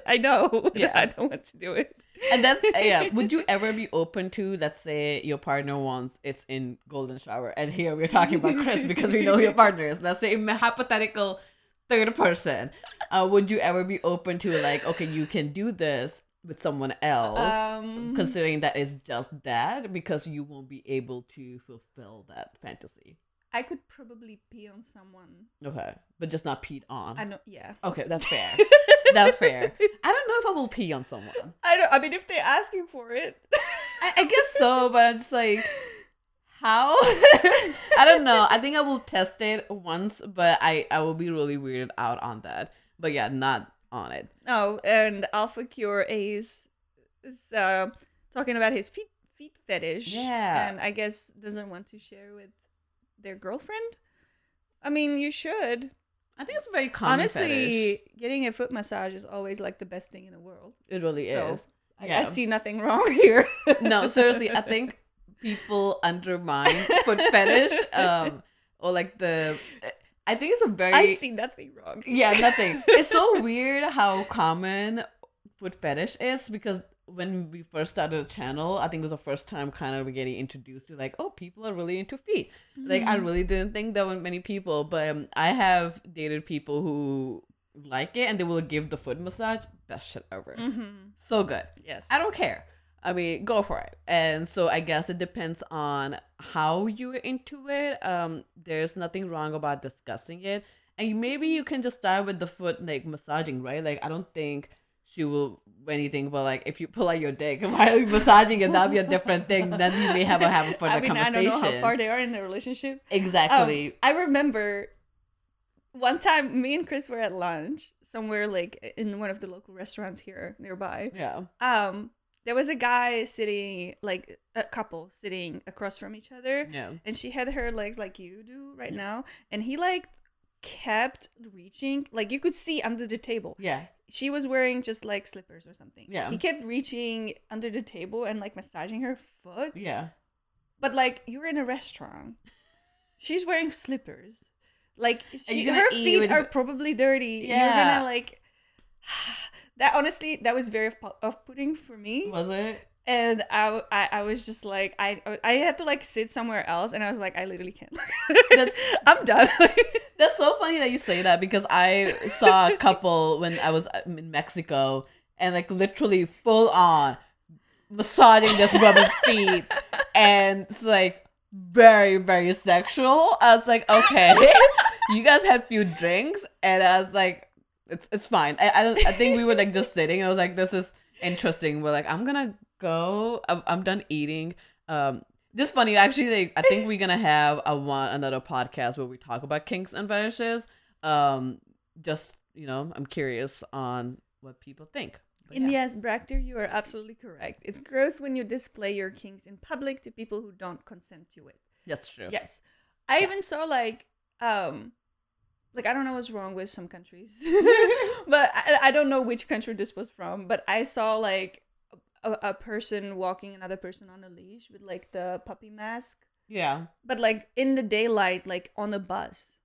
I know. Yeah. I don't want to do it. And that's yeah. Would you ever be open to let's say your partner wants it's in golden shower, and here we're talking about Chris because we know your partner is. Let's say hypothetical third person. Uh, would you ever be open to like okay, you can do this with someone else, Um, considering that it's just that because you won't be able to fulfill that fantasy. I could probably pee on someone. Okay, but just not peed on. I know. Yeah. Okay, that's fair. *laughs* That's fair. I don't know if I will pee on someone. I don't. I mean, if they're asking for it. I, I guess so, but I'm just like, *laughs* how? *laughs* I don't know. I think I will test it once, but I I will be really weirded out on that. But yeah, not on it. Oh, and Alpha Cure Ace is uh, talking about his feet feet fetish. Yeah. And I guess doesn't want to share with their girlfriend. I mean, you should. I think it's very common Honestly, fetish. getting a foot massage is always like the best thing in the world. It really so, is. I, I see nothing *laughs* wrong here. No, seriously, I think people undermine foot fetish. Um, or like the. I think it's a very. I see nothing wrong. Yeah, nothing. *laughs* it's so weird how common foot fetish is because when we first started the channel, I think it was the first time kind of getting introduced to like, oh, people are really into feet. Like, I really didn't think there were many people, but um, I have dated people who like it and they will give the foot massage. Best shit ever. Mm-hmm. So good. Yes. I don't care. I mean, go for it. And so I guess it depends on how you're into it. Um, there's nothing wrong about discussing it. And maybe you can just start with the foot like massaging, right? Like I don't think she will anything, but like if you pull out your dick *laughs* and while you're massaging it, that'll be a different thing. Then you may have a have a further *laughs* I mean, I conversation. don't know how far they are in their relationship. exactly. Um, I remember one time me and Chris were at lunch somewhere like in one of the local restaurants here nearby. yeah. Um, there was a guy sitting like a couple sitting across from each other, Yeah. and she had her legs like you do right now, and he like kept reaching like you could see under the table Yeah. she was wearing just like slippers or something Yeah. he kept reaching under the table and like massaging her foot Yeah. but like you're in a restaurant. She's wearing slippers. Like she, her feet with- are probably dirty. yeah. You're gonna like *sighs* that. Honestly, that was very off- off-putting for me. Was it? And I, I, I was just like, I, I had to like sit somewhere else, and I was like, I literally can't. *laughs* I'm done. *laughs* That's so funny that you say that because I saw a couple when I was uh, in Mexico and like literally full on massaging this woman's feet and it's like very very sexual. I was like, okay, *laughs* you guys had few drinks, and I was like, it's it's fine. I I, I think we were like just sitting, and I was like, this is interesting. We're like, I'm gonna go. I'm, I'm done eating. Um, just funny actually. Like, I think we're gonna have a one another podcast where we talk about kinks and fetishes. Um, just you know, I'm curious on what people think. But And yeah. yes, Bractor, you are absolutely correct. It's gross when you display your kinks in public to people who don't consent to it. that's true. Yes. I even saw like um like I don't know what's wrong with some countries. *laughs* *laughs* but I, I don't know which country this was from, but I saw like a, a person walking another person on a leash with like the puppy mask, Yeah. but like in the daylight like on a bus.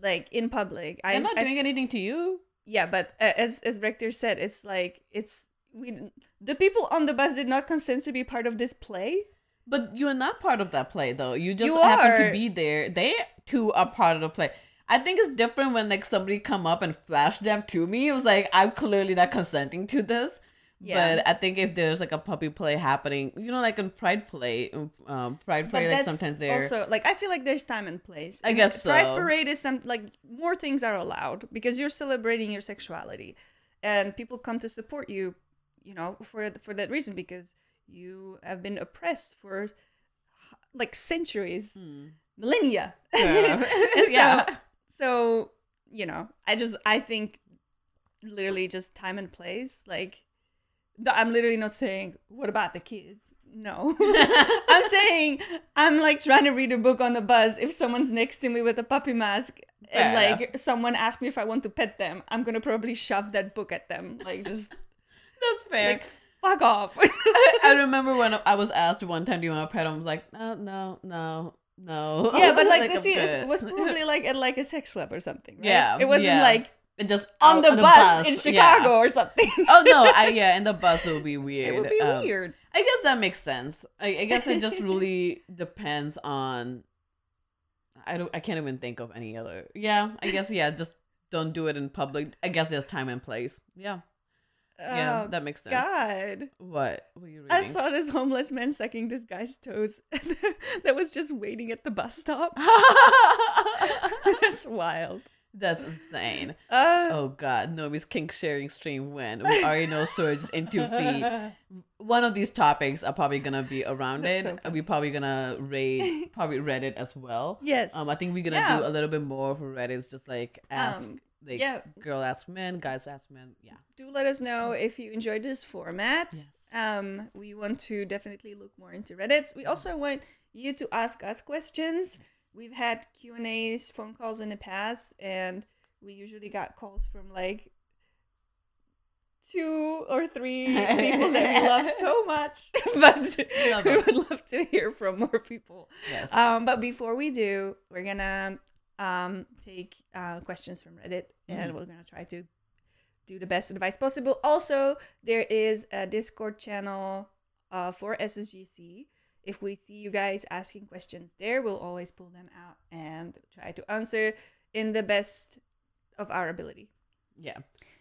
Like in public. I I'm not I- doing anything to you. yeah, but uh, as as Rector said, it's like it's we the people on the bus did not consent to be part of this play. But you're not part of that play though. You just You happen are. to be there. They too are part of the play. I think it's different when like somebody come up and flash them to me. It was like I'm clearly not consenting to this. Yeah. But I think if there's like a puppy play happening, you know, like in Pride play, um, Pride play, like sometimes they're also like I feel like there's time and place. I And guess Pride so. parade is some like more things are allowed because you're celebrating your sexuality, and people come to support you, you know, for for that reason because you have been oppressed for like centuries, millennia. Yeah. *laughs* So, *laughs* Yeah. So you know, I just I think literally just time and place like i'm literally not saying what about the kids? No. *laughs* I'm saying i'm like trying to read a book on the bus. If someone's next to me with a puppy mask and Fair like someone asks me if i want to pet them i'm gonna probably shove that book at them. Like just *laughs* That's fair. like fuck off. *laughs* I remember when I was asked one time, "Do you want a pet?" I was like, uh, "No, no, no, no." yeah *laughs* but like, I'm the scene is- was *laughs* probably like at like a sex club or something right? Yeah, it wasn't yeah. like It just on out the, bus, in yeah. chicago or something *laughs* Oh no, I yeah, in the bus it would be weird. it would be Um, weird I guess that makes sense. I, I guess it just really depends on. I don't. I can't even think of any other. Yeah, I guess yeah. Just don't do it in public. I guess there's time and place. Yeah, yeah, Oh, that makes sense. God. What were you reading? I saw this homeless man sucking this guy's toes *laughs* that was just waiting at the bus stop. *laughs* That's wild. That's insane. Uh, Oh god, Normies kink sharing stream win. We already know Surge is into feet. *laughs* One of these topics are probably gonna be around it. so. We're probably gonna raid probably Reddit as well. Yes. Um, I think we're gonna Yeah. do a little bit more for Reddit. It's just like ask, Um, like yeah. girl ask men, guys ask men. Yeah. Do let us know if you enjoyed this format. Yes. Um, we want to definitely look more into Reddits. We also want you to ask us questions. We've had Q and A's, phone calls in the past, and we usually got calls from like two or three people that we love so *laughs* much. *laughs* but we would love to hear from more people. Yes. Um, but before we do, we're gonna um, take uh, questions from Reddit, and Mhm. we're gonna try to do the best advice possible. Also, there is a Discord channel uh, for SSGC. If we see you guys asking questions there, we'll always pull them out and try to answer in the best of our ability. yeah.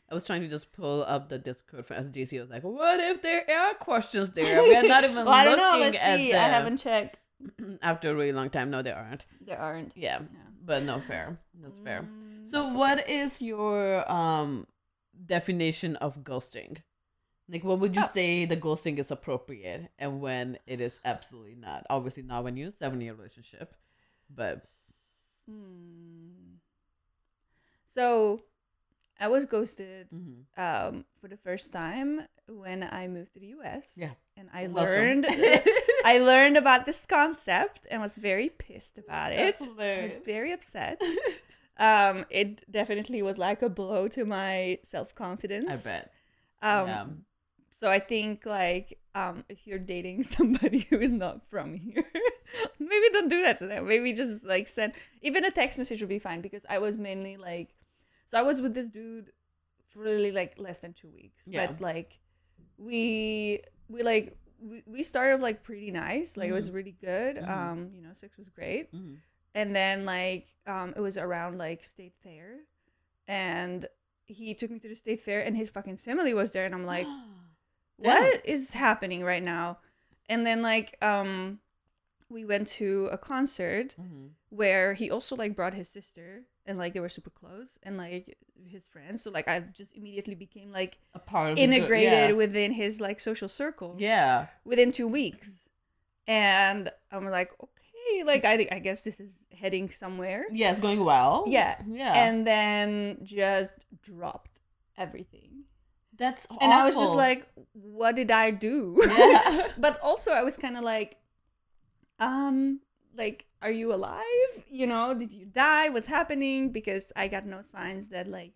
I was trying to just pull up the Discord for SGC. I was like, what if there are questions there? We are not even *laughs* Well, I don't know. Let's at see. them. I haven't checked. *clears throat* After a really long time. No, there aren't. There aren't. Yeah. Yeah. But no fair. That's fair. Mm, So that's okay. what is your um definition of ghosting? Like what would you Oh. say the ghosting is appropriate and when it is absolutely not? Obviously not when you're seven year relationship. But Hmm. So, I was ghosted mhm. um, for the first time when I moved to the US. Yeah. And I Welcome. learned *laughs* I learned about this concept and was very pissed about it. I was very upset. *laughs* um, it definitely was like a blow to my self confidence. I bet. Um, yeah. so I think like um, if you're dating *laughs* somebody who is not from here, maybe don't do that to them. Maybe just like send even a text message would be fine because I was mainly like, so I was with this dude for really like less than two weeks, Yeah. but like we we like we, we started like pretty nice, like it was really good. Mhm. Um, you know, sex was great, Mhm. and then like um it was around like state fair, and he took me to the state fair and his fucking family was there and i'm like *gasps* what is happening right now and then like um we went to a concert Mhm. where he also like brought his sister and like they were super close and like his friends so like i just immediately became like A part of the integrated yeah. within his like social circle Yeah. within two weeks and i'm like okay like i i guess this is heading somewhere Yeah, it's going well. Yeah. Yeah. and then just dropped everything that's and i was just like what did i do Yeah. *laughs* but also i was kind of like um like are you alive you know did you die what's happening because i got no signs that like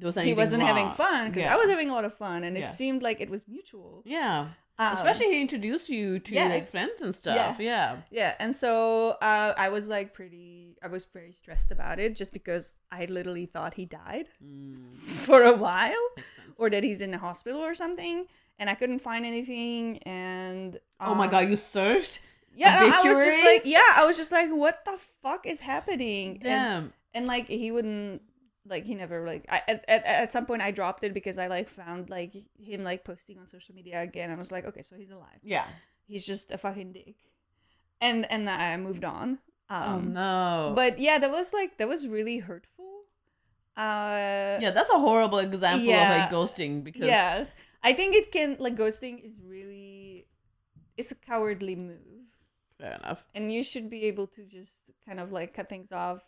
was he wasn't having fun because Yeah. i was having a lot of fun and Yeah. it seemed like it was mutual Yeah. Um, Especially he introduced you to yeah. like friends and stuff. Yeah. yeah and so uh, i was like pretty i was very stressed about it just because i literally thought he died Mm, *laughs* for a while or that he's in the hospital or something and i couldn't find anything and oh my um, god, you searched? Yeah no, i was just like yeah i was just like what the fuck is happening? And, Damn. and like he wouldn't like he never like I, at, at, at some point i dropped it because i like found like him like posting on social media again. And i was like okay so he's alive. Yeah. he's just a fucking dick. And and i moved on. Oh um no. but yeah that was like that was really hurtful. Uh yeah, that's a horrible example yeah. of like ghosting because yeah. I think it can like ghosting is really it's a cowardly move fair enough. and you should be able to just kind of like cut things off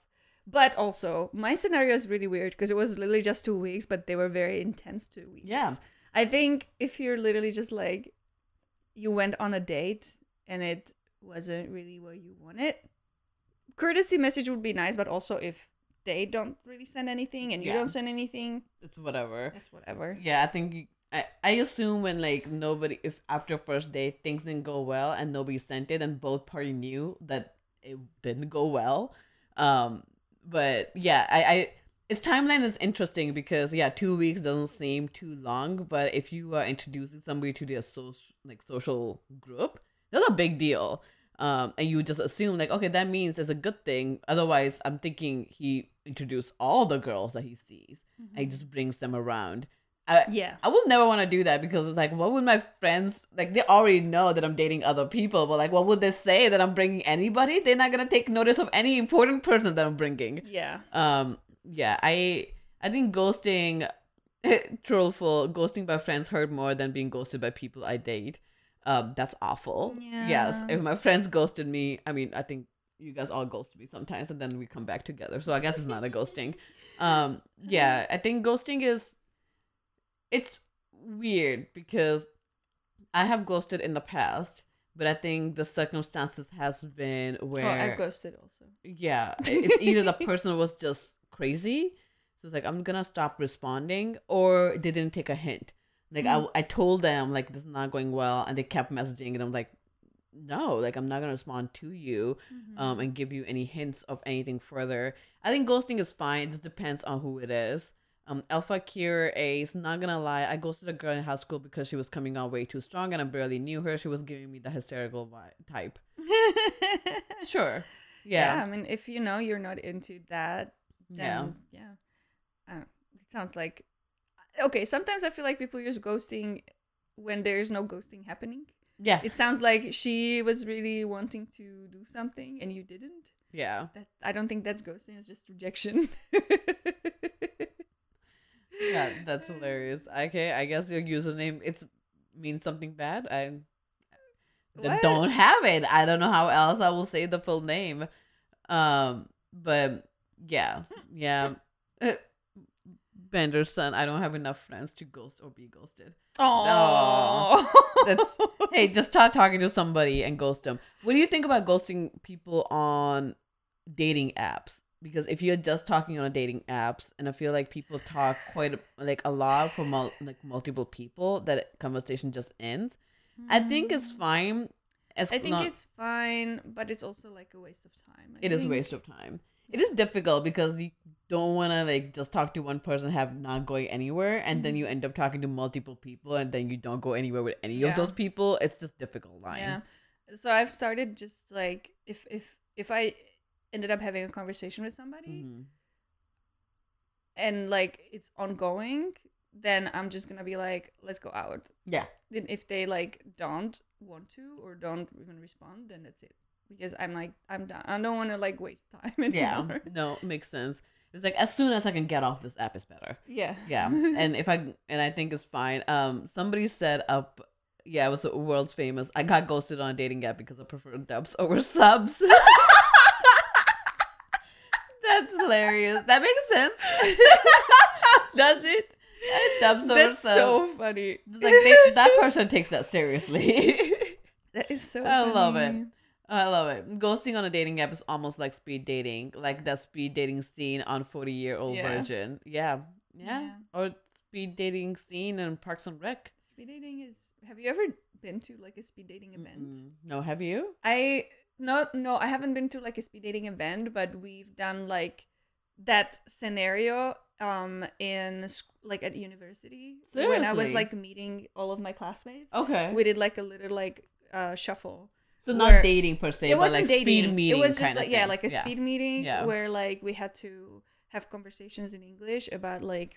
but also my scenario is really weird because it was literally just two weeks but they were very intense two weeks Yeah. i think if you're literally just like you went on a date and it wasn't really what you wanted courtesy message would be nice but also if they don't really send anything and you Yeah. don't send anything It's whatever. it's whatever Yeah, I think I, I assume when like nobody if after first date things didn't go well and nobody sent it and both party knew that it didn't go well. Um but yeah, I, I its timeline is interesting because yeah, two weeks doesn't seem too long, but if you are introducing somebody to their social like social group, that's a big deal. Um, and you just assume like okay that means it's a good thing. Otherwise, I'm thinking he introduced all the girls that he sees and he just brings them around. I, yeah I will never want to do that because it's like, what would my friends like? They already know that I'm dating other people, but like, what would they say that I'm bringing anybody? They're not gonna take notice of any important person that I'm bringing. yeah Um, yeah, I I think ghosting, *laughs* trollful ghosting by friends hurt more than being ghosted by people I date. Um, that's awful. Yeah. Yes, if my friends ghosted me, I mean, I think you guys all ghost me sometimes, and then we come back together. So I guess it's not a ghosting. Um, yeah, I think ghosting is, it's weird because I have ghosted in the past, but I think the circumstances has been where oh i've ghosted also. Yeah *laughs* it's either the person was just crazy so it's like i'm gonna stop responding or they didn't take a hint. Like I, I told them like this is not going well and they kept messaging and i'm like no like i'm not gonna respond to you um and give you any hints of anything further. I think ghosting is fine it just depends on who it is um alpha cure ace not gonna lie i ghosted a girl in high school because she was coming on way too strong and i barely knew her she was giving me the hysterical vibe type *laughs* sure yeah. yeah I mean, if you know you're not into that, yeah yeah, Uh, it sounds like okay. Sometimes I feel like people use ghosting when there's no ghosting happening. yeah It sounds like she was really wanting to do something and you didn't. yeah That I don't think that's ghosting. It's just rejection. *laughs* yeah that's hilarious. Okay i guess your username it's means something bad. I What? don't have it. I don't know how else i will say the full name. Um but yeah yeah. Uh, *laughs* bender's son i don't have enough friends to ghost or be ghosted. Oh, That's- hey just start talking to somebody and ghost them. What do you think about ghosting people on dating apps because if you're just talking on a dating apps and i feel like people talk quite like a lot for mul- like multiple people that conversation just ends i think it's hmm. fine as I think long- it's fine, but it's also like a waste of time. I it is a waste of time it is difficult because you don't want to like just talk to one person have not going anywhere and then mm-hmm. you end up talking to multiple people and then you don't go anywhere with any Yeah. of those people it's just difficult line Yeah. So I've started just like if if if I ended up having a conversation with somebody Mhm. and like it's ongoing, then I'm just gonna be like, let's go out. Yeah. Then if they like don't want to or don't even respond, then that's it. Because I'm like, I'm done. I don't want to like waste *laughs* time anymore. Yeah. No, makes sense. It's like as soon as I can get off this app is better. Yeah. Yeah. *laughs* and if I and I think it's fine. Um somebody set up yeah, it was world's famous. I got ghosted on a dating app because I prefer dubs over *laughs* subs. That's hilarious. That makes sense. *laughs* Does it. That's subs. Uh, so funny. It's like they, that *laughs* person takes that seriously. *laughs* That is so. I love it. I love it. Ghosting on a dating app is almost like speed dating, like that speed dating scene on Forty Year Old Yeah. Virgin. Yeah. yeah, Yeah. or speed dating scene in Parks and Rec. Speed dating is. Have you ever been to like a speed dating event? Mm-mm. No, have you? I no no I haven't been to like a speed dating event, but we've done like that scenario um in like at university when I was like meeting all of my classmates. Okay. We did like a little like uh shuffle. so not dating per se, it but wasn't like dating. speed meeting. it was just kind like of yeah, like a speed meeting Yeah. where like we had to have conversations in English about like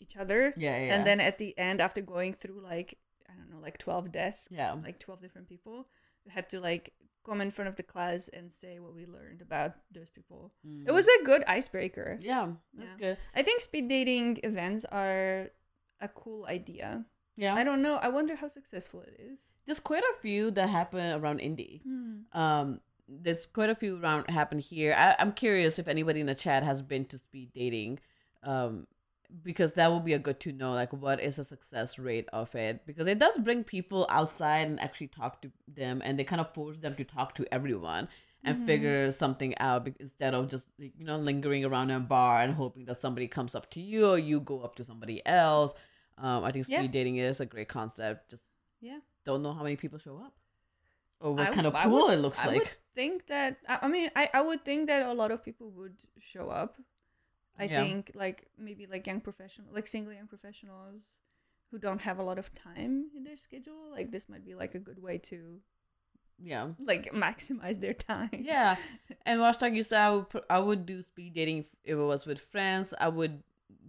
each other. Yeah, yeah. And then at the end, after going through like I don't know, like twelve desks, Yeah. like twelve different people, we had to like come in front of the class and say what we learned about those people. It was a good icebreaker. Mm. yeah, that's Yeah. good. I think speed dating events are a cool idea. Yeah, I don't know. I wonder how successful it is. there's quite a few that happen around indie. um there's quite a few around happen here I, i'm curious if anybody in the chat has been to speed dating um because that would be a good to know like what is the success rate of it because it does bring people outside and actually talk to them and they kind of force them to talk to everyone and figure something out instead of just you know lingering around in a bar and hoping that somebody comes up to you or you go up to somebody else um i think speed Yeah. dating is a great concept just Yeah. don't know how many people show up or what I kind of pool would- it looks I like would think that I, I mean I, I would think that a lot of people would show up. I Yeah. think like maybe like young professional like single young professionals who don't have a lot of time in their schedule. Like this might be like a good way to yeah like maximize their time. yeah *laughs* and watchdog you said I would, I would do speed dating if it was with friends i would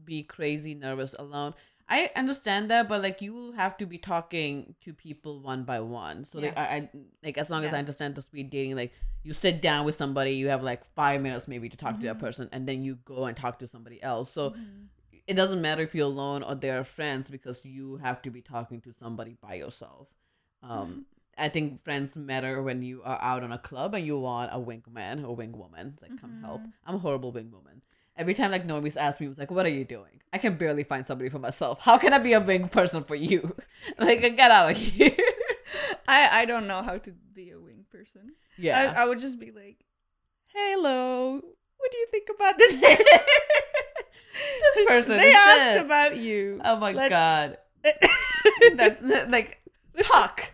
be crazy nervous alone i understand that but like you have to be talking to people one by one so like I, I like as long as i understand the speed dating like you sit down with somebody you have like five minutes maybe to talk to that Mhm. person and then you go and talk to somebody else so Mhm. it doesn't matter if you're alone or they're friends because you have to be talking to somebody by yourself. Um, I think friends matter when you are out on a club and you want a wing man or wing woman. It's like, come help. Mhm. I'm a horrible wing woman. Every time like Normies ask me, was like, what are you doing? I can barely find somebody for myself. How can I be a wing person for you? *laughs* like, get out of here. *laughs* I I don't know how to be a wing person. yeah. I, I would just be like, "Hello, what do you think about this?" *laughs* this person they asked this. about you. Oh my Let's- god. That's like talk.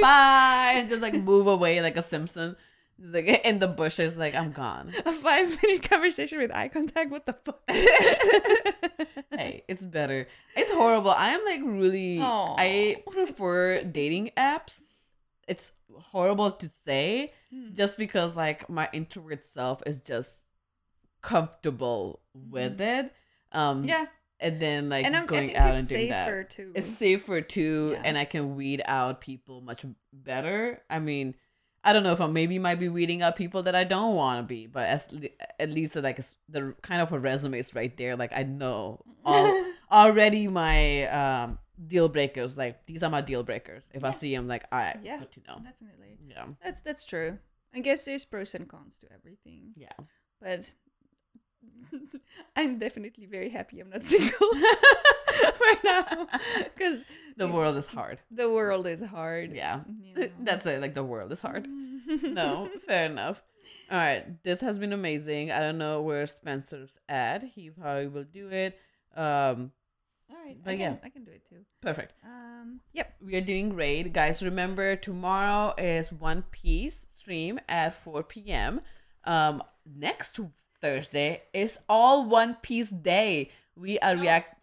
Bye, and just like move away like a Simpson. Like *laughs* in the bushes, like I'm gone. a five minute conversation with eye contact. What the fuck? *laughs* hey, it's better. It's horrible. I am like really. I Aw. prefer dating apps. It's horrible to say, Hmm. just because like my introvert self is just comfortable with it. Um, yeah, and then like and going out and doing that. safer too. it's safer too Yeah. and i can weed out people much better i mean i don't know if i maybe might be weeding out people that i don't want to be but as, at least like the kind of a resume is right there like i know all, *laughs* already my um deal breakers like these are my deal breakers. If i see them like all right Yeah. good to know. Definitely, yeah. That's that's true. I guess there's pros and cons to everything, yeah. But *laughs* I'm definitely very happy I'm not *laughs* single *laughs* right now because the world is hard the world is hard. yeah you know. that's it like the world is hard no, fair enough. All right, this has been amazing. I don't know where Spencer's at. He probably will do it. Um, All right, But I can, yeah. I can do it too. perfect. Um, yep. We are doing great, guys. Remember, tomorrow is One Piece stream at 4 p.m. Um, next Thursday is all One Piece day. We are react.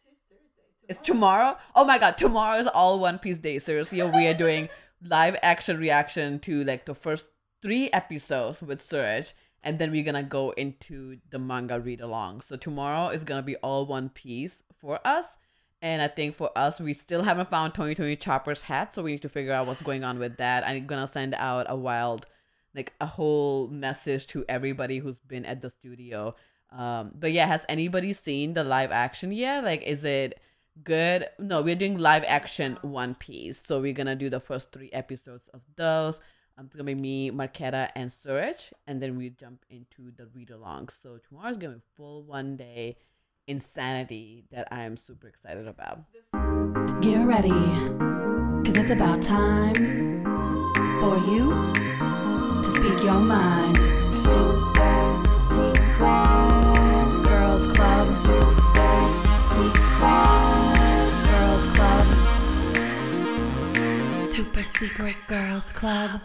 It's tomorrow. Oh my god, tomorrow is all One Piece day. Seriously, we are doing *laughs* live action reaction to like the first three episodes with Surge, and then we're gonna go into the manga read along. So tomorrow is gonna be all One Piece for us. And I think for us, we still haven't found Tony Tony Chopper's hat, so we need to figure out what's going on with that. I'm gonna send out a wild, like a whole message to everybody who's been at the studio. Um, but yeah, has anybody seen the live action yet? Like, is it good? No, we're doing live action One Piece, so we're gonna do the first three episodes of those. Um, it's gonna be me, Marketa, and Suraj, and then we jump into the read along. So tomorrow's gonna be full one day insanity that I am super excited about. Get ready, cause it's about time for you speak your mind. Super secret girls club. Super secret girls club. Super secret girls club.